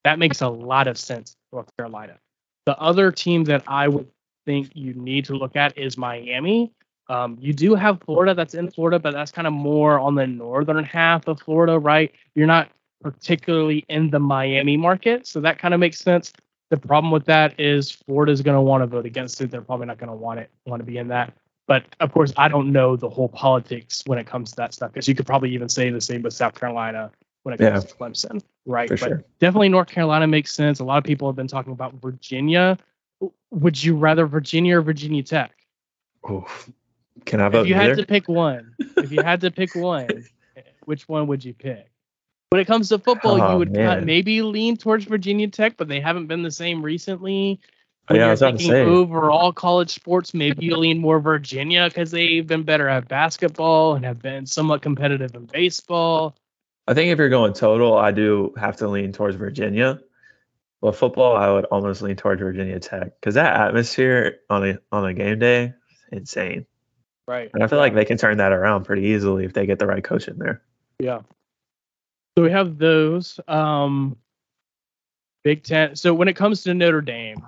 That makes a lot of sense, North Carolina. The other team that I would think you need to look at is Miami. Um, you do have Florida that's in Florida, but that's kind of more on the northern half of Florida, right? You're not particularly in the Miami market, so that kind of makes sense. The problem with that is Florida's going to want to vote against it. They're probably not going to want it want to be in that. But of course, I don't know the whole politics when it comes to that stuff because you could probably even say the same with South Carolina when it comes yeah, to Clemson, right? but sure. definitely North Carolina makes sense. A lot of people have been talking about Virginia. Would you rather Virginia or Virginia Tech? Oh, can I vote? If you had to pick one, if you had to pick one, [laughs] which one would you pick? When it comes to football, oh, you would uh, maybe lean towards Virginia Tech, but they haven't been the same recently when yeah, you're thinking overall college sports, maybe you lean more Virginia because they've been better at basketball and have been somewhat competitive in baseball. I think if you're going total, I do have to lean towards Virginia. But football, I would almost lean towards Virginia Tech because that atmosphere on a on a game day, insane. Right. And I feel like they can turn that around pretty easily if they get the right coach in there. Yeah. So we have those. Um, Big Ten. So when it comes to Notre Dame,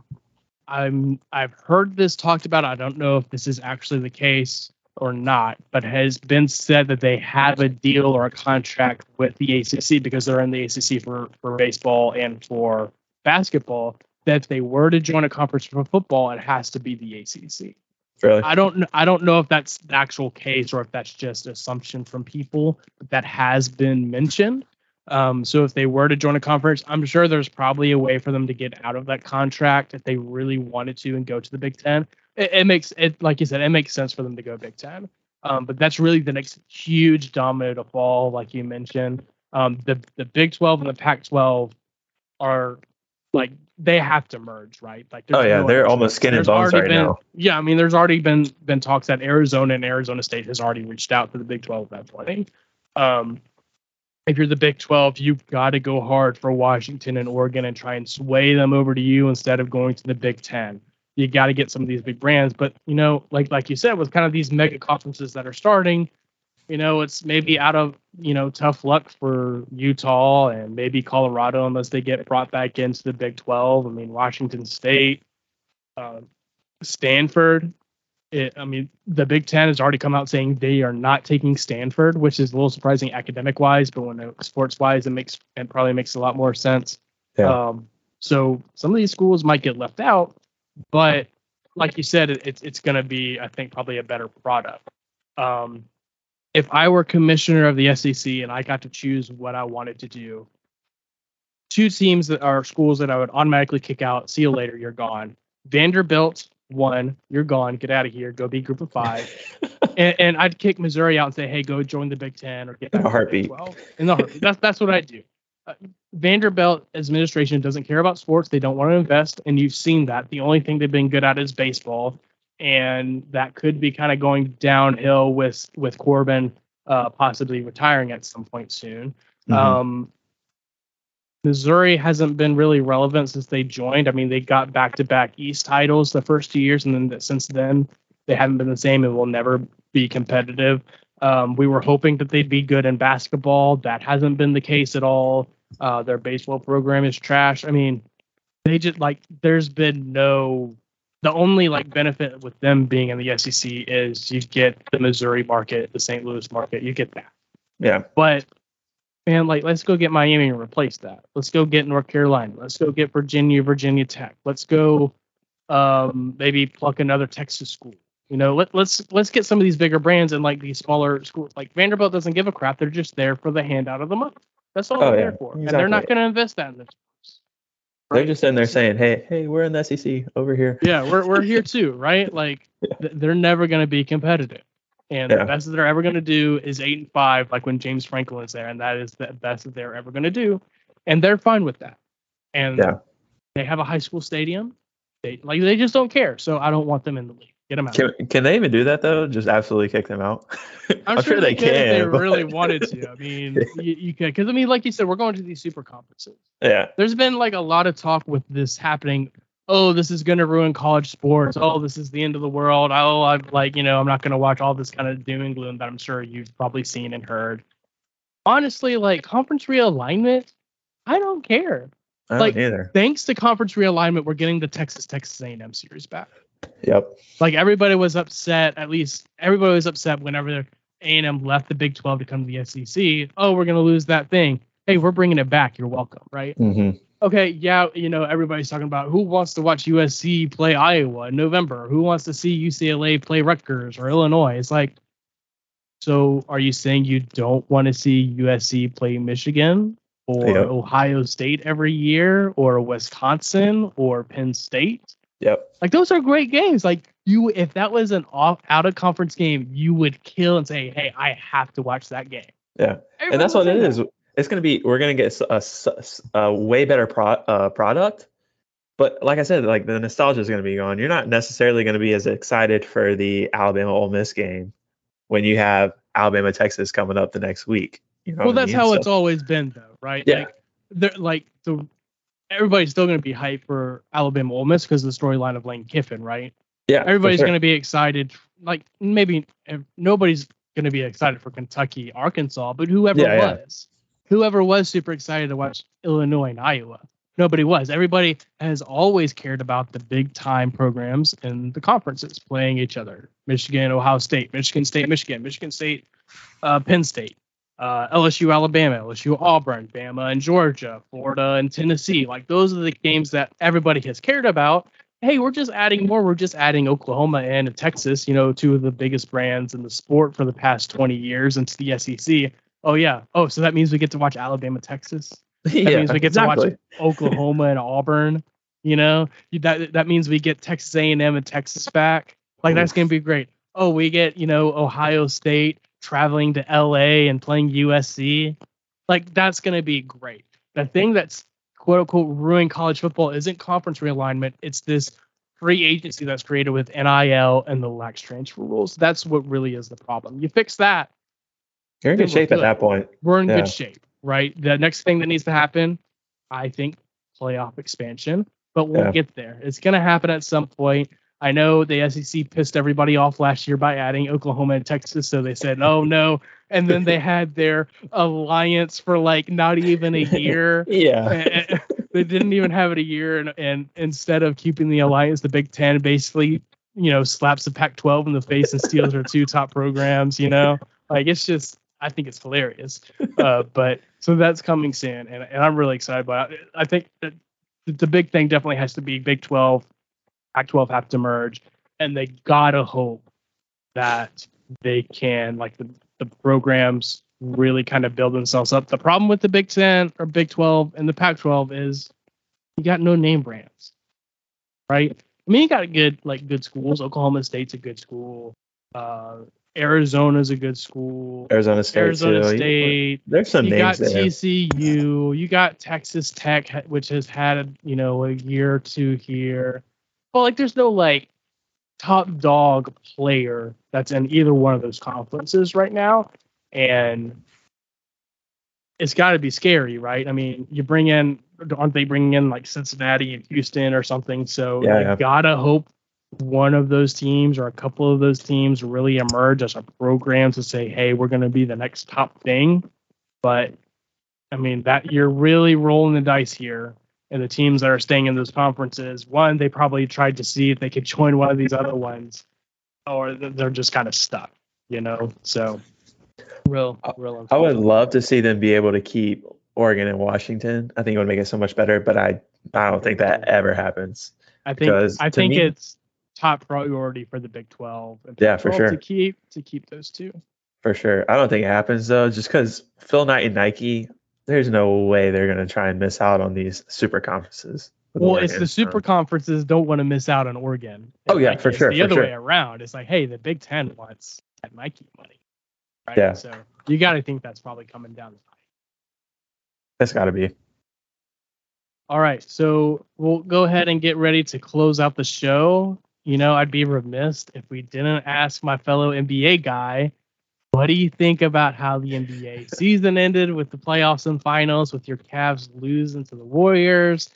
I'm I've heard this talked about. I don't know if this is actually the case or not, but has been said that they have a deal or a contract with the ACC because they're in the ACC for for baseball and for basketball. That if they were to join a conference for football, it has to be the ACC. Really? I don't I don't know if that's the actual case or if that's just assumption from people but that has been mentioned. Um, so if they were to join a conference, I'm sure there's probably a way for them to get out of that contract if they really wanted to and go to the Big Ten. It, it makes it like you said, it makes sense for them to go Big Ten. Um, but that's really the next huge domino to fall, like you mentioned. Um, the the Big 12 and the Pac-12 are like they have to merge, right? Like Oh yeah, no they're almost skin and bones right been, now. Yeah, I mean, there's already been been talks that Arizona and Arizona State has already reached out to the Big 12 at that point. Um, if you're the Big 12, you've got to go hard for Washington and Oregon and try and sway them over to you instead of going to the Big 10. You got to get some of these big brands, but you know, like like you said, with kind of these mega conferences that are starting, you know, it's maybe out of you know tough luck for Utah and maybe Colorado unless they get brought back into the Big 12. I mean, Washington State, uh, Stanford. It, I mean, the Big Ten has already come out saying they are not taking Stanford, which is a little surprising academic wise, but when sports wise, it makes it probably makes a lot more sense. Yeah. Um, so some of these schools might get left out, but like you said, it, it's it's going to be, I think, probably a better product. Um, if I were commissioner of the SEC and I got to choose what I wanted to do, two teams that are schools that I would automatically kick out. See you later. You're gone. Vanderbilt, one. You're gone. Get out of here. Go be group of five. [laughs] and, and I'd kick Missouri out and say, hey, go join the Big Ten or get In a back to the heartbeat. 12. In the heartbeat. That's that's what I do. Uh, Vanderbilt administration doesn't care about sports. They don't want to invest, and you've seen that. The only thing they've been good at is baseball, and that could be kind of going downhill with with Corbin uh, possibly retiring at some point soon. Mhm. Um, Missouri hasn't been really relevant since they joined. I mean, they got back to back East titles the first two years, and then since then they haven't been the same and will never be competitive. Um, we were hoping that they'd be good in basketball. That hasn't been the case at all. Uh, their baseball program is trash. I mean, they just like there's been no. The only like benefit with them being in the SEC is you get the Missouri market, the St. Louis market. You get that. yeah. But man, like let's go get Miami and replace that. Let's go get North Carolina. Let's go get Virginia, Virginia Tech. Let's go um maybe pluck another Texas school. You know, let, let's let's get some of these bigger brands and like these smaller schools. Like Vanderbilt doesn't give a crap. They're just there for the handout of the money. That's all Oh, they're yeah, there for. And they're not going to invest that in this. They're just in there saying, "Hey, hey, we're in the SEC over here." Yeah, we're we're here [laughs] too, right? Like th- they're never going to be competitive. And Yeah. the best that they're ever going to do is eight and five, like when James Franklin is there, and that is the best that they're ever going to do, and they're fine with that. And Yeah. they have a high school stadium. They like they just don't care. So I don't want them in the league. Get them out. Can, can they even do that though? Just absolutely kick them out? [laughs] I'm, sure, they could if can. They but- really wanted to. I mean, [laughs] you, you could because I mean, like you said, we're going to these super conferences. Yeah. there's been like a lot of talk with this happening. Oh, this is going to ruin college sports. Oh, this is the end of the world. Oh, I'm like, you know, I'm not going to watch all this kind of doom and gloom that I'm sure you've probably seen and heard. Honestly, like conference realignment, I don't care. I Like- don't either. Thanks to conference realignment, we're getting the Texas Texas A&M series back. Yep. Like everybody was upset. At least everybody was upset whenever A&M left the Big 12 to come to the SEC. Oh, we're going to lose that thing. Hey, we're bringing it back. You're welcome, right? Mm-hmm. Okay, yeah, you know, everybody's talking about who wants to watch USC play Iowa in November, who wants to see UCLA play Rutgers or Illinois. It's like, so are you saying you don't want to see USC play Michigan or Yep. Ohio State every year or Wisconsin or Penn State? Yep. Like those are great games. Like you, if that was an off out of conference game, you would kill and say, hey, I have to watch that game. Yeah. Everybody and that's what it say is. It's gonna be. We're gonna get a way better pro, uh, product. But like I said, like the nostalgia is gonna be gone. You're not necessarily gonna be as excited for the Alabama Ole Miss game when you have Alabama Texas coming up the next week. You know well what I that's mean? how So- it's always been though right Yeah. like they're like the everybody's still going to be hyped for Alabama Ole Miss because of the storyline of Lane Kiffin, right? Yeah, Everybody's sure. going to be excited. Like maybe eh, nobody's going to be excited for Kentucky, Arkansas, but whoever Yeah, yeah. Whoever was super excited to watch Illinois and Iowa. Nobody was. Everybody has always cared about the big time programs and the conferences playing each other. Michigan, Ohio State, Michigan State, Michigan, Michigan State, uh, Penn State, uh, LSU, Alabama, LSU, Auburn, Bama, and Georgia, Florida, and Tennessee. Like those are the games that everybody has cared about. Hey, we're just adding more. We're just adding Oklahoma and Texas, you know, two of the biggest brands in the sport for the past 20 years into the SEC. Oh, yeah. Oh, so that means we get to watch Alabama, Texas. [laughs] That yeah, means we get to watch Oklahoma and Auburn. You know, that that means we get Texas A&M and Texas back. Like that's gonna be great. Oh, we get you know Ohio State traveling to LA and playing USC. Like that's gonna be great. The thing that's quote unquote ruining college football isn't conference realignment. It's this free agency that's created with NIL and the lax transfer rules. That's what really is the problem. You fix that, You're in good shape at that point. we're in Yeah. good shape, right? The next thing that needs to happen, I think, playoff expansion, but we'll Yeah. get there. It's going to happen at some point. I know the SEC pissed everybody off last year by adding Oklahoma and Texas, so they said, "Oh no," and then they had their alliance for like not even a year. [laughs] Yeah. And- they didn't even have it a year, and, and instead of keeping the alliance, the Big Ten basically, you know, slaps the Pac-12 in the face and steals their two top programs. You know, like it's just, I think it's hilarious. Uh, [laughs] but so that's coming soon, and, and I'm really excited about it. I think that the- the big thing definitely has to be Big 12, Pac-12 have to merge, and they gotta hope that they can like the, the programs really kind of build themselves up. The problem with the Big Ten or Big 12 and the Pac-12 is you got no name brands, right? I mean, you got good like good schools. Oklahoma State's a good school. Uh, Arizona's a good school. Arizona State. Arizona too. State. There's some names. You got there. TCU. You got Texas Tech, which has had you know a year or two here. But like, there's no like top dog player that's in either one of those conferences right now, and it's got to be scary, right? I mean, you bring in, aren't they bringing in like Cincinnati and Houston or something? So Yeah, you yeah. gotta hope one of those teams or a couple of those teams really emerge as a program to say, hey, we're going to be the next top thing. But I mean, that you're really rolling the dice here. And the teams that are staying in those conferences, one, they probably tried to see if they could [laughs] join one of these other ones, or they're just kind of stuck, you know? So, real, real. I would love to see them be able to keep Oregon and Washington. I think it would make it so much better, but I I don't think that ever happens. I think I think me- it's top priority for the Big 12. and Yeah, for sure. To keep to keep those two. For sure. I don't think it happens though, just because Phil Knight and Nike, there's no way they're gonna try and miss out on these super conferences. Well, it's the super conferences don't want to miss out on Oregon. Oh, yeah, Like, for it's sure, The for other sure. way around. It's like, hey, the Big Ten wants that Nike money. Right. Yeah. So you got to think that's probably coming down the pipe. That's got to be. All right. So we'll go ahead and get ready to close out the show. You know, I'd be remiss if we didn't ask my fellow NBA guy, what do you think about how the NBA [laughs] season ended with the playoffs and finals, with your Cavs losing to the Warriors?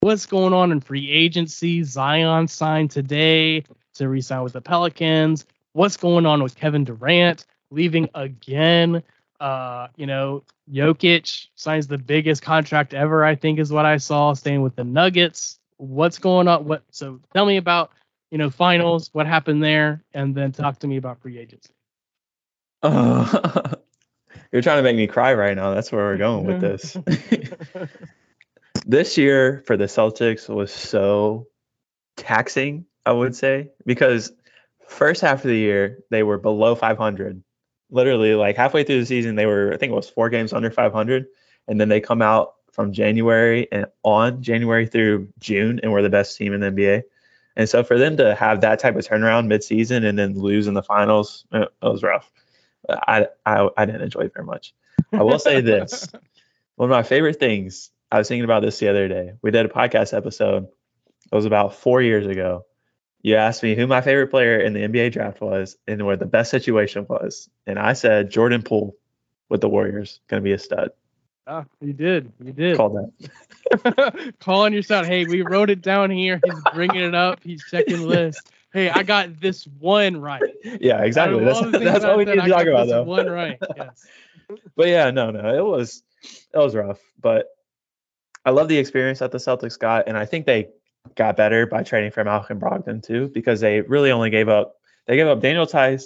What's going on in free agency? Zion signed today to resign with the Pelicans. What's going on with Kevin Durant leaving again? Uh, you know, Jokic signs the biggest contract ever, I think is what I saw, staying with the Nuggets. What's going on? What so tell me about, you know, finals, what happened there, and then talk to me about free agency. Uh, [laughs] you're trying to make me cry right now. That's where we're going with this. [laughs] this year for the Celtics was so taxing, I would say, because first half of the year they were below 500. Literally, like halfway through the season, they were I think it was four games under 500, and then they come out from January and on January through June, and we're the best team in the NBA. And so for them to have that type of turnaround midseason and then lose in the finals, uh, it was rough. I, I I didn't enjoy it very much. I will say this: [laughs] one of my favorite things. I was thinking about this the other day. We did a podcast episode. It was about four years ago. You asked me who my favorite player in the NBA draft was and where the best situation was, and I said Jordan Poole with the Warriors, going to be a stud. Yeah, you did. You did. Call that. [laughs] Calling yourself. Hey, we wrote it down here. He's bringing it up. He's checking list. Hey, I got this one right. Yeah, exactly. That's, that's all we need to talk about, though. One right. Yes. [laughs] but yeah, no, no, it was it was rough, but I love the experience that the Celtics got, and I think they got better by trading for Malcolm Brogdon too, because they really only gave up they gave up Daniel Theis,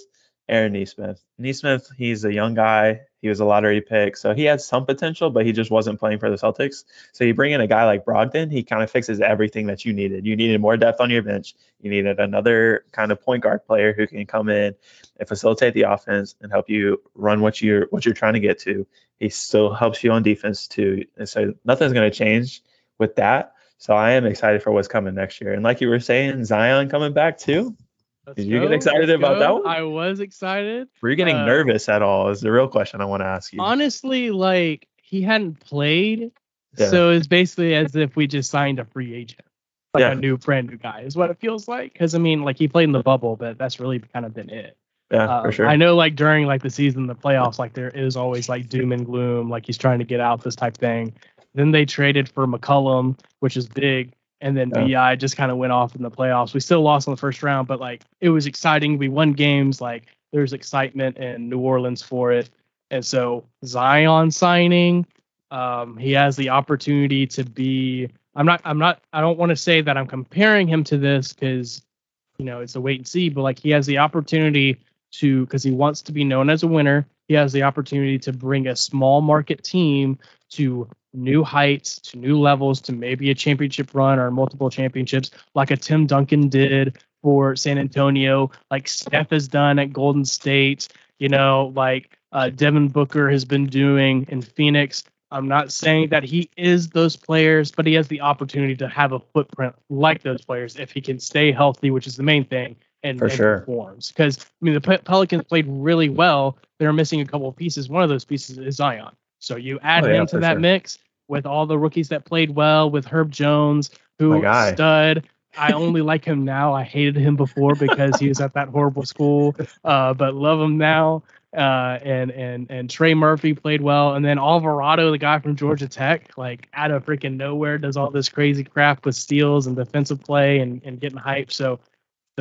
Aaron Nesmith. Nesmith, he's a young guy. He was a lottery pick, so he had some potential, but he just wasn't playing for the Celtics. So you bring in a guy like Brogdon, he kind of fixes everything that you needed. You needed more depth on your bench. You needed another kind of point guard player who can come in and facilitate the offense and help you run what you're what you're trying to get to. He still helps you on defense too. And so nothing's going to change with that. So I am excited for what's coming next year. And like you were saying, Zion coming back too. Let's Did you go. get excited about go. that one? I was excited. Were you getting Uh, nervous at all? Is the real question I want to ask you. Honestly, like he hadn't played, Yeah. so it's basically as if we just signed a free agent, like Yeah. a new brand new guy, is what it feels like. Because I mean, like he played in the bubble, but that's really kind of been it. yeah, Um, for sure. I know, like during like the season, the playoffs, like there is always like doom and gloom, like he's trying to get out this type thing. Then they traded for McCollum, which is big, and then Yeah. BI just kind of went off in the playoffs. We still lost in the first round, but like it was exciting. We won games. Like there's excitement in New Orleans for it, and so Zion signing, um, he has the opportunity to be. I'm not. I'm not. I don't want to say that I'm comparing him to this because you know it's a wait and see, but like he has the opportunity to because he wants to be known as a winner. He has the opportunity to bring a small market team to new heights, to new levels, to maybe a championship run or multiple championships, like a Tim Duncan did for San Antonio, like Steph has done at Golden State. You know, like uh, Devin Booker has been doing in Phoenix. I'm not saying that he is those players, but he has the opportunity to have a footprint like those players if he can stay healthy, which is the main thing and, For and sure. performs. Because I mean, the Pelicans played really well. They're missing a couple of pieces. One of those pieces is Zion. So you add Oh, yeah, him to that sure. mix with all the rookies that played well, with Herb Jones, who stud. I only like him now. I hated him before because he was at that horrible school, [laughs] uh, but love him now. Uh, and and and Trey Murphy played well, and then Alvarado, the guy from Georgia Tech, like out of freaking nowhere, does all this crazy crap with steals and defensive play and and getting hype. So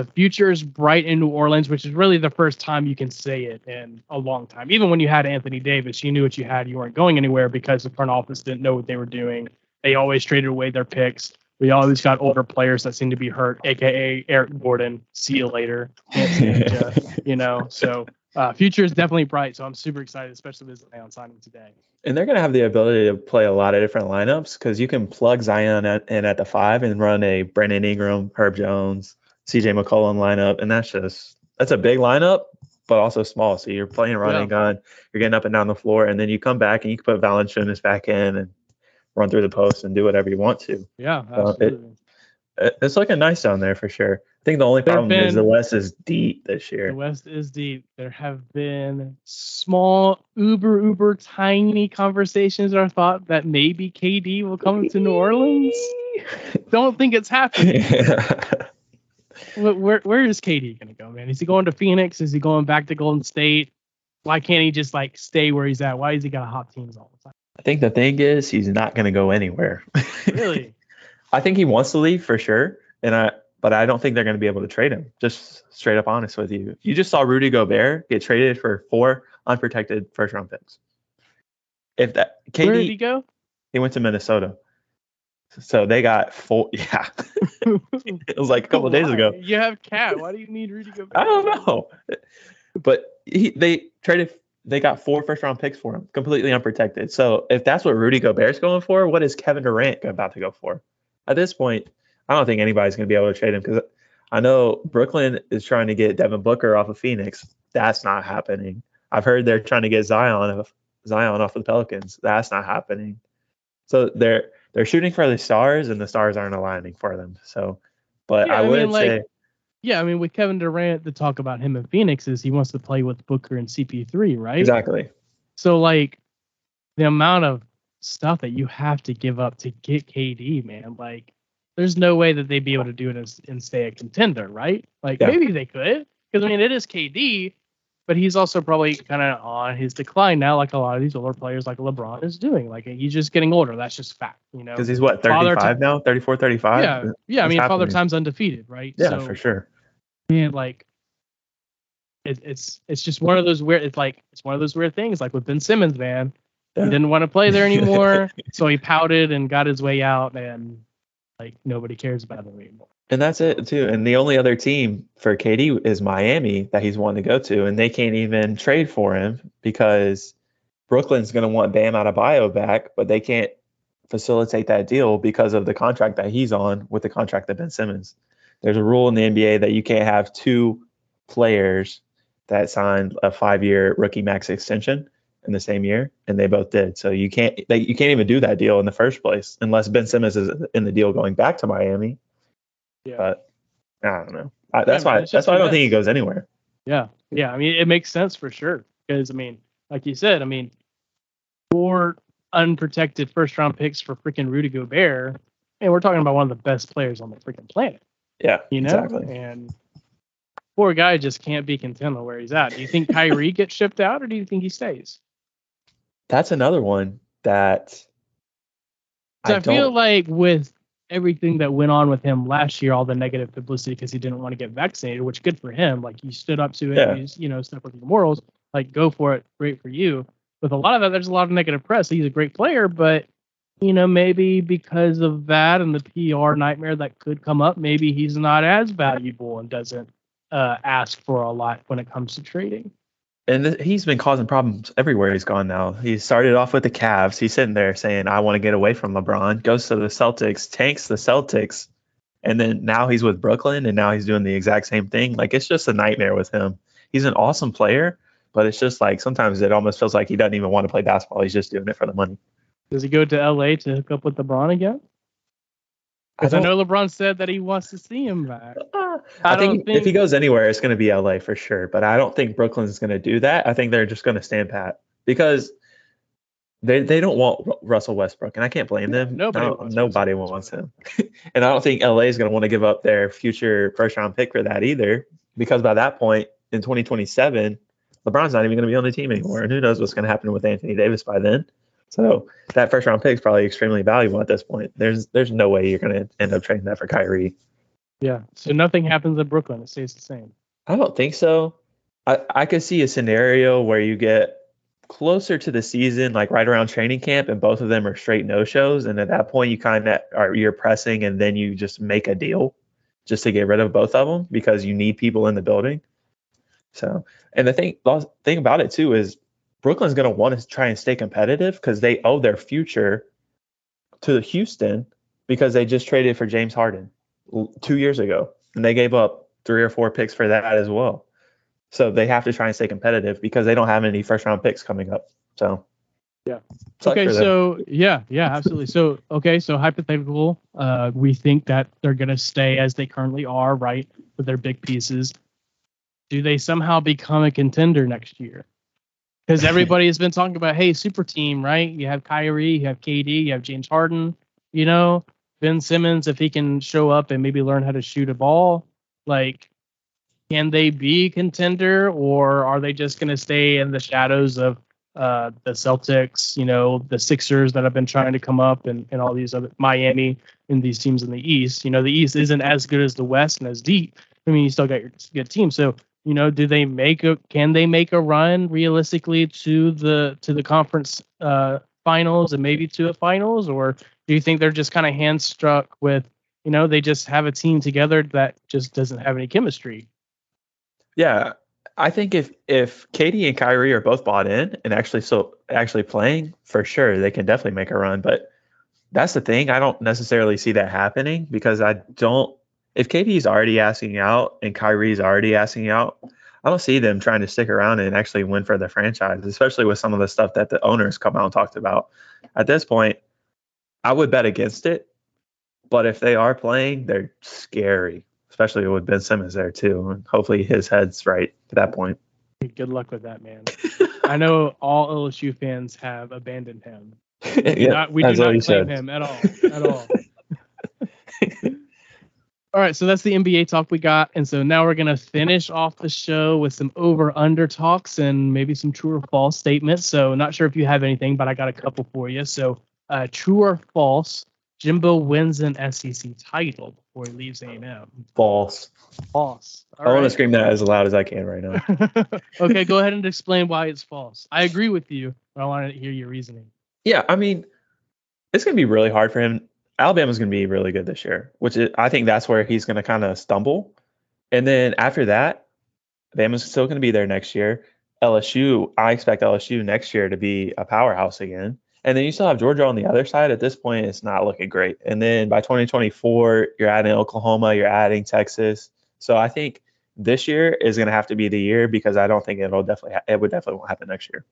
the future is bright in New Orleans, which is really the first time you can say it in a long time. Even when you had Anthony Davis, you knew what you had. You weren't going anywhere because the front office didn't know what they were doing. They always traded away their picks. We always got older players that seem to be hurt, aka Eric Gordon. See you later. Can't stand ya, [laughs] you know. So uh, future is definitely bright. So I'm super excited, especially with Zion signing today. and they're going to have the ability to play a lot of different lineups because you can plug Zion at, in at the five and run a Brandon Ingram, Herb Jones, CJ McCollum lineup, and that's just that's a big lineup, but also small. So you're playing run Yeah. gun, you're getting up and down the floor, and then you come back and you can put Valanciunas back in and run through the post and do whatever you want to. Yeah, Uh, it- absolutely. It- It's looking nice down there for sure. I think the only problem is the West is deep this year. The. West is deep. There have been small, uber, uber tiny conversations or thought that maybe KD will come to New Orleans. [laughs] Don't think it's happening. Where, [laughs] where, where is KD going to go, man? Is he going to Phoenix? Is he going back to Golden State? Why can't he just like stay where he's at? Why is he got hot teams all the time? I think the thing is he's not going to go anywhere. [laughs] Really? I think he wants to leave for sure, and I but I don't think they're going to be able to trade him. Just straight up honest with you. You just saw Rudy Gobert get traded for four unprotected first round picks. If that Where did he KD go? he went to Minnesota. So they got four [laughs] yeah. it was like a couple of days ago. You have KAT. Why do you need Rudy Gobert? [laughs] I don't know. But he, they traded they got four first round picks for him, completely unprotected. So if that's what Rudy Gobert's going for, what is Kevin Durant about to go for? At this point, I don't think anybody's going to be able to trade him because I know Brooklyn is trying to get Devin Booker off of Phoenix. That's not happening. I've heard they're trying to get Zion of Zion off of the Pelicans. That's not happening. So they're they're shooting for the stars, and the stars aren't aligning for them. So, but Yeah, I I mean, would like, say Yeah, I mean, with Kevin Durant, the talk about him in Phoenix is he wants to play with Booker and CP3, right? exactly. So like the amount of stuff that you have to give up to get KD, man, like there's no way that they'd be able to do it and, and stay a contender, right? Like Yeah. maybe they could, because I mean it is KD, but he's also probably kind of on his decline now, like a lot of these older players, like LeBron is doing. Like he's just getting older. That's just fact, you know. Because he's what, 35 now? 34, 35? Yeah, yeah. I mean, happening? Father Time's undefeated, right? Yeah, So, for sure. man, like it, it's it's just one of those weird. It's like it's one of those weird things. Like with Ben Simmons, man, Yeah. he didn't want to play there anymore, [laughs] so he pouted and got his way out, and like nobody cares about him anymore. And that's it too. And the only other team for KD is Miami that he's wanting to go to, and they can't even trade for him because Brooklyn's going to want Bam Adebayo back, but they can't facilitate that deal because of the contract that he's on with the contract that Ben Simmons. There's a rule in the NBA that you can't have two players that signed a five-year rookie max extension in the same year, and they both did. So you can't they, you can't even do that deal in the first place unless Ben Simmons is in the deal going back to Miami. Yeah. But I don't know. I, that's man, why. That's why I don't think he goes anywhere. Yeah, yeah. I mean, it makes sense for sure because I mean, like you said, I mean, four unprotected first round picks for freaking Rudy Gobert, and we're talking about one of the best players on the freaking planet, Yeah, you know. exactly. And poor guy just can't be content on where he's at. Do you think Kyrie [laughs] gets shipped out, or do you think he stays? That's another one that I, I, feel like with everything that went on with him last year, all the negative publicity because he didn't want to get vaccinated, which good for him. Like he stood up to it, Yeah. he's, you know, stuck with your morals. Like go for it, great for you. With a lot of that, there's a lot of negative press. He's a great player, but you know, maybe because of that and the PR nightmare that could come up, maybe he's not as valuable and doesn't uh, ask for a lot when it comes to trading. And th- he's been causing problems everywhere he's gone now. He started off with the Cavs. He's sitting there saying, "I want to get away from LeBron." Goes to the Celtics, tanks the Celtics, and then now he's with Brooklyn, and now he's doing the exact same thing. Like it's just a nightmare with him. He's an awesome player, but it's just like sometimes it almost feels like he doesn't even want to play basketball. He's just doing it for the money. Does he go to LA to hook up with LeBron again? Because I, don't- know LeBron said that he wants to see him back. I, I think, don't if he goes anywhere, it's going to be LA for sure. But I don't think Brooklyn's going to do that. I think they're just going to stand pat because they they don't want Russell Westbrook, and I can't blame them. Nobody I wants nobody Russell wants him, [laughs] and I don't think LA is going to want to give up their future first round pick for that either. Because by that point in 2027, LeBron's not even going to be on the team anymore, and who knows what's going to happen with Anthony Davis by then. So that first round pick is probably extremely valuable at this point. There's there's no way you're going to end up trading that for Kyrie. Yeah. So nothing happens in Brooklyn. It stays the same. I don't think so. I, I could see a scenario where you get closer to the season, like right around training camp, and both of them are straight no shows. And at that point, you kind of are you're pressing, and then you just make a deal just to get rid of both of them because you need people in the building. So, and the thing the thing about it too is Brooklyn's going to want to try and stay competitive because they owe their future to Houston because they just traded for James Harden two years ago, and they gave up three or four picks for that as well. So they have to try and stay competitive because they don't have any first round picks coming up. So Yeah. okay. So yeah, yeah, absolutely. So okay. So hypothetical, uh, we think that they're gonna stay as they currently are, right, with their big pieces. Do they somehow become a contender next year? Because everybody has been talking about, hey, super team, right? You have Kyrie, you have KD, you have James Harden, you know, Ben Simmons, if he can show up and maybe learn how to shoot a ball, like, can they be contender or are they just going to stay in the shadows of uh, the Celtics, you know, the Sixers that have been trying to come up and, and all these other Miami and these teams in the East? You know, the East isn't as good as the West and as deep. I mean, you still got your good team. So, you know, do they make a can they make a run realistically to the to the conference uh finals and maybe to a finals or do you think they're just kind of hand struck with you know they just have a team together that just doesn't have any chemistry yeah, I think if if KD and Kyrie are both bought in and actually so actually playing for sure, they can definitely make a run. But that's the thing. I don't necessarily see that happening because I don't. If KD's already asking out and Kyrie's already asking out, I don't see them trying to stick around and actually win for the franchise, especially with some of the stuff that the owners come out and talked about. At this point, I would bet against it. But if they are playing, they're scary, especially with Ben Simmons there too. And hopefully his head's right at that point. good luck with that man i know all lsu fans have abandoned him [laughs] yeah, Not- we do not claim said. him at all at all [laughs] All right, so that's the NBA talk we got, and so now we're gonna finish off the show with some over under talks and maybe some true or false statements. So not sure if you have anything, but I got a couple for you. So uh, true or false? Jimbo wins an SEC title before he leaves A&M. False. False. All I want to scream that as loud as I can right now. [laughs] okay, go ahead and explain why it's false. I agree with you, but I want to hear your reasoning. Yeah, I mean, it's going to be really hard for him. Alabama's going to be really good this year, which is, I think that's where he's going to kind of stumble. And then after that, Bama's still going to be there next year. LSU, I expect LSU next year to be a powerhouse again. And then you still have Georgia on the other side. At this point, it's not looking great. And then by 2024, you're adding Oklahoma, you're adding Texas. So I think this year is going to have to be the year because I don't think it'll definitely ha- it would definitely won't happen next year.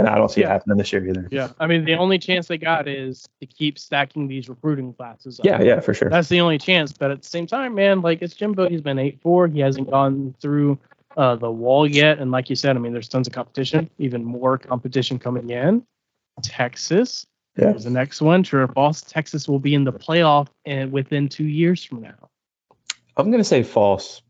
And I don't see Yeah. it happening this year either. Yeah, I mean the only chance they got is to keep stacking these recruiting classes. Up. Yeah, yeah, for sure. That's the only chance. But at the same time, man, like it's Jimbo. He's been eight four. He hasn't gone through uh, the wall yet. And like you said, I mean, there's tons of competition. Even more competition coming in. Texas. Yeah. Here's the next one. True or false? Texas will be in the playoff and within two years from now. I'm gonna say false.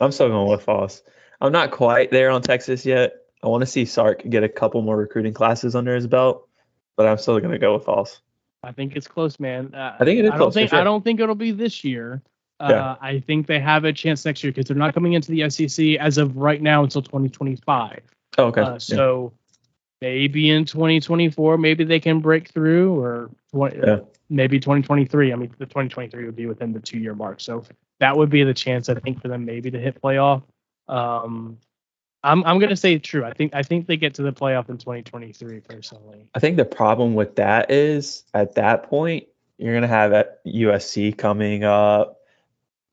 I'm still going with false. I'm not quite there on Texas yet. I want to see Sark get a couple more recruiting classes under his belt, but I'm still gonna go with false. I think it's close, man. Uh, I think it is I don't close, think sure. I don't think it'll be this year. Uh, Yeah. I think they have a chance next year because they're not coming into the SEC as of right now until 2025. Oh, okay. Uh, Yeah. so maybe in 2024, maybe they can break through, or 20, Yeah. maybe 2023. I mean, the 2023 would be within the two-year mark, so that would be the chance I think for them maybe to hit playoff. Um, I'm I'm gonna say true. I think I think they get to the playoff in 2023 personally. I think the problem with that is at that point you're gonna have at USC coming up,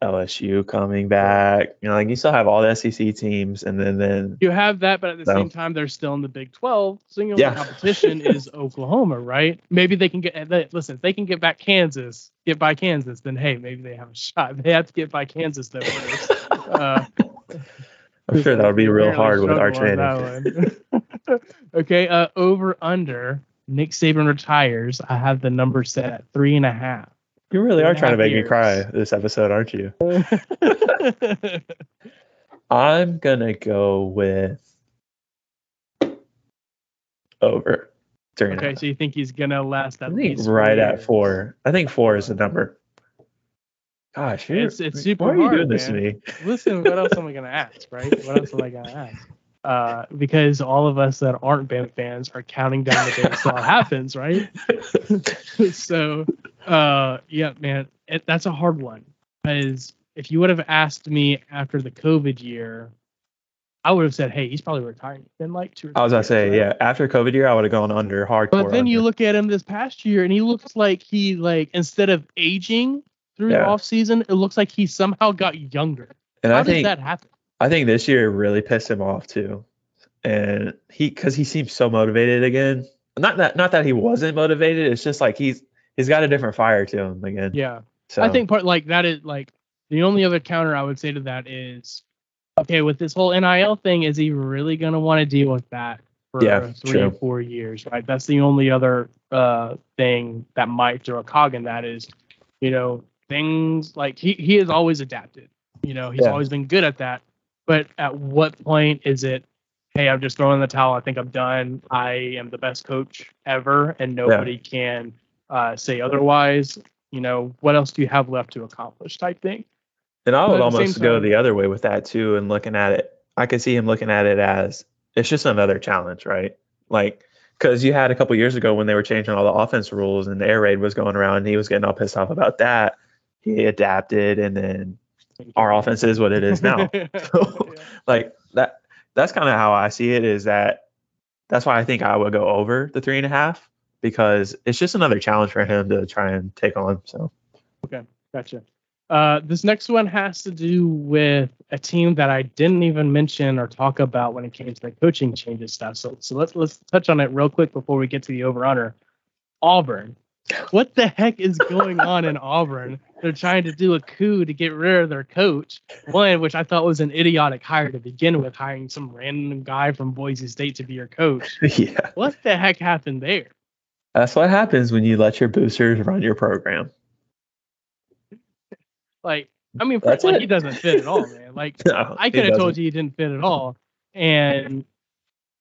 LSU coming back. You know, like you still have all the SEC teams, and then then You have that, but at the So- same time, they're still in the Big 12. So you know, Yeah. the competition [laughs] is Oklahoma, right? Maybe they can get. Listen, if they can get back Kansas, get by Kansas, then hey, maybe they have a shot. [laughs] They have to get by Kansas though first. Uh, I'm sure that would be real hard with Manning. on [laughs] okay, uh, over under. Nick Saban retires. I have the number set at three and a half. You really are trying to make me cry this episode, aren't you? [laughs] I'm gonna go with over. Three okay, so you think he's gonna last at least right at four. I think four is the number. Gosh, It's- it's super Why are you hard, doing this man. to me? Listen, what else am I gonna ask, right? What else am I gonna ask? [laughs] Uh, because all of us that aren't BAM fans are counting down the days until it [laughs] happens, right? [laughs] so, uh, yeah, man, it, that's a hard one. Because if you would have asked me after the COVID year, I would have said, "Hey, he's probably retiring." Then like two. I was gonna say, right? yeah. After COVID year, I would have gone under hardcore. But then you look at him this past year, and he looks like he like instead of aging through the Yeah. off season, it looks like he somehow got younger. and How I does think that happen? I think this year really pissed him off too, and he because he seems so motivated again. Not that not that he wasn't motivated. It's just like he's he's got a different fire to him again. Yeah. So I think part like that is like the only other counter I would say to that is okay with this whole NIL thing. Is he really going to want to deal with that for Yeah, three or four years? Right. That's the only other uh, thing that might throw a cog in that is, you know, things like he he has always adapted. You know, he's Yeah. always been good at that. But at what point is it? Hey, I'm just throwing the towel. I think I'm done. I am the best coach ever, and nobody can uh, say otherwise you know, what else do you have left to accomplish type thing. And I would at the almost go time- the other way with that too, and looking at it, I could see him looking at it as it's just another challenge, right? Like, because you had a couple years ago when they were changing all the offense rules and the air raid was going around, and he was getting all pissed off about that. He adapted, and then our offense is what it is now. [laughs] So, like that. That's kind of how I see it. Is that that's why I think I would go over the three and a half because it's just another challenge for him to try and take on. So Okay. Gotcha. Uh, this next one has to do with a team that I didn't even mention or talk about when it came to the coaching changes stuff. So, so let's let's touch on it real quick before we get to the over under. Auburn. What the heck is going on in Auburn? They're trying to do a coup to get rid of their coach. One, which I thought was an idiotic hire to begin with, hiring some random guy from Boise State to be your coach. [laughs] yeah, What the heck happened there? that's what happens when you let your boosters run your program. Like, I mean, That's like, he doesn't fit at all, [laughs] man. Like, No, I could have told you he didn't fit at all, and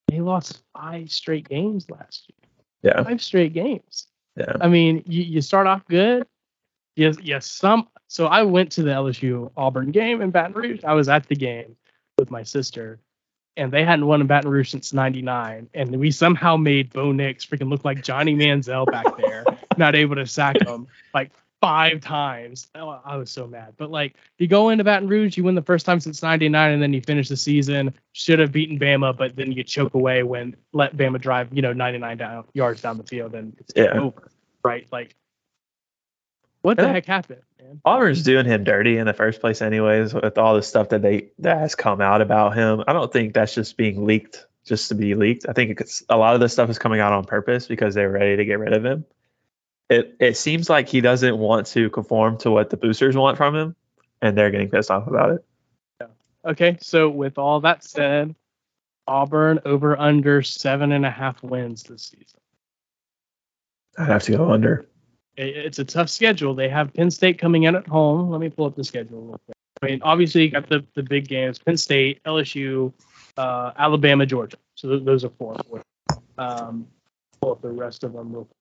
they lost five straight games last year. Yeah, Five straight games. Yeah. I mean, you, you start off good. Yes, yes. Some. So I went to the LSU Auburn game in Baton Rouge. I was at the game with my sister, and they hadn't won in Baton Rouge since '99. And we somehow made Bo Nix freaking look like Johnny Manziel back there, not able to sack him like five times. Oh, I was so mad. But like, you go into Baton Rouge, you win the first time since '99, and then you finish the season. Should have beaten Bama, but then you choke away when let Bama drive, you know, 99 down yards down the field, and it's Yeah. over. Right? Like, what the heck happened, man? Auburn's doing him dirty in the first place, anyways, with all the stuff that they that has come out about him. I don't think that's just being leaked just to be leaked. I think a lot of this stuff is coming out on purpose because they're ready to get rid of him. It it seems like he doesn't want to conform to what the boosters want from him, and they're getting pissed off about it. Okay, so with all that said, Auburn over under seven and a half wins this season. I'd have to go under. It- It's a tough schedule. They have Penn State coming in at home. Let me pull up the schedule real quick. I mean, obviously you got the, the big games: Penn State, LSU, uh, Alabama, Georgia. So th- those are four. Um, pull up the rest of them real quick.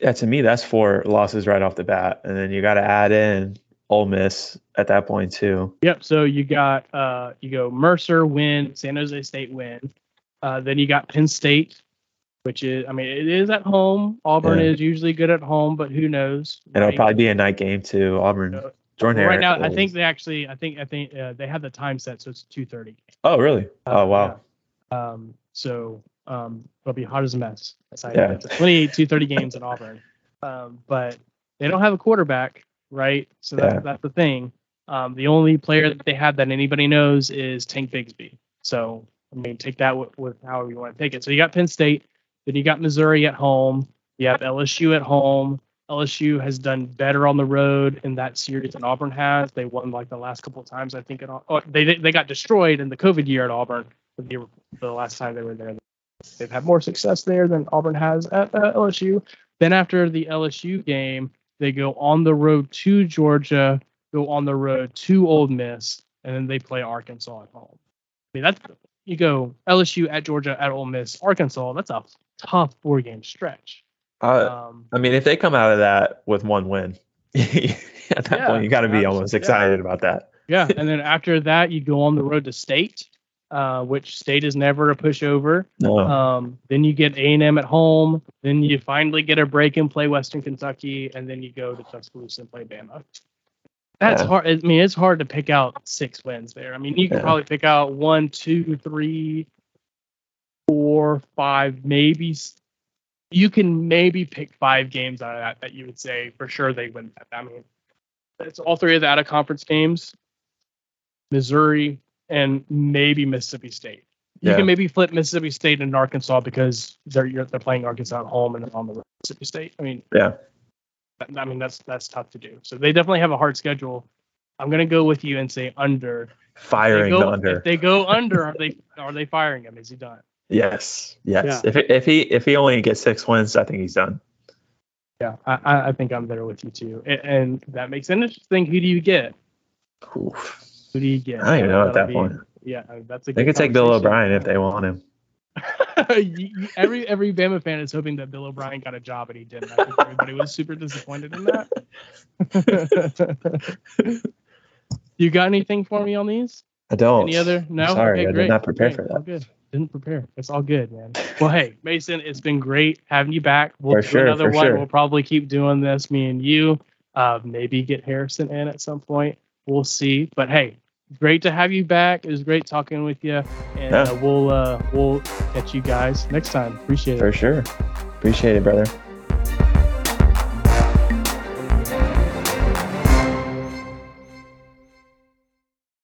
Yeah, to me, that's four losses right off the bat, and then you got to add in Ole Miss at that point too. Yep. So you got uh, you go Mercer win, San Jose State win. Uh, then you got Penn State, which is I mean it is at home. Auburn Yeah. is usually good at home, but who knows? And it'll right? probably be a night game too. Auburn, Uh, Jordan right now, Hare I think they actually, I think, I think uh, they have the time set, so it's two thirty. Oh, really? oh, wow. Um, so um, it'll be hot as a mess. Yeah. yeah. Plenty two thirty games in Auburn, um, but they don't have a quarterback, right? So that's Yeah. that's the thing. Um, the only player that they have that anybody knows is Tank Bigsby. So I mean, take that with, with however you want to take it. So you got Penn State, then you got Missouri at home, you have LSU at home. LSU has done better on the road in that series than Auburn has. They won like the last couple of times, I think. At, oh, they they got destroyed in the COVID year at Auburn. The, the last time they were there, they've had more success there than Auburn has at uh, LSU. Then after the LSU game, they go on the road to Georgia, go on the road to Ole Miss, and then they play Arkansas at home. I mean, that's you go LSU at Georgia at Ole Miss, Arkansas. That's a tough four game stretch. Uh, Um, I mean, if they come out of that with one win, [laughs] at that Yeah, point, you got to be almost yeah. excited about that. Yeah, and then after that, you go on the road to State, uh, which State is never a pushover. No. Um, then you get A and M at home. Then you finally get a break and play Western Kentucky, and then you go to Tuscaloosa and play Bama. That's Yeah. hard. I mean, it's hard to pick out six wins there. I mean, you can Yeah. probably pick out one, two, three, four, five, maybe. You can maybe pick five games out of that that you would say for sure they win that. I mean, it's all three of the out of conference games, Missouri and maybe Mississippi State. You Yeah. can maybe flip Mississippi State and Arkansas because they're you're, they're playing Arkansas at home and then on the road Mississippi State. I mean, Yeah. I mean that's that's tough to do. So they definitely have a hard schedule. I'm gonna go with you and say under. If they Firing go, the under. If they go under, are they are they firing him? Is he done? yes. Yes. Yeah. If if he if he only gets six wins, I think he's done. Yeah, I, I I think I'm there with you too. And, and that makes it interesting. Who do you get? Oof. Who do you get? I don't even know at That'll that be- point. Yeah, that's a. They good could take Bill. O'Brien if they want him. [laughs] You- you- every every Bama fan is hoping that Bill O'Brien got a job and he didn't. I think everybody was super disappointed in that. [laughs] you got anything for me on these? I don't. Any other? No. Sorry, okay, I did not prepare great. for All that. good. Didn't prepare. It's all good, man. Well, hey, Mason, it's been great having you back. We'll For do sure, another for one. sure. We'll probably keep doing this, me and you. Uh, maybe get Harrison in at some point. We'll see. But hey, great to have you back. It was great talking with you, and Yeah. uh, we'll uh, we'll catch you guys next time. Appreciate it. For sure. Appreciate it, brother.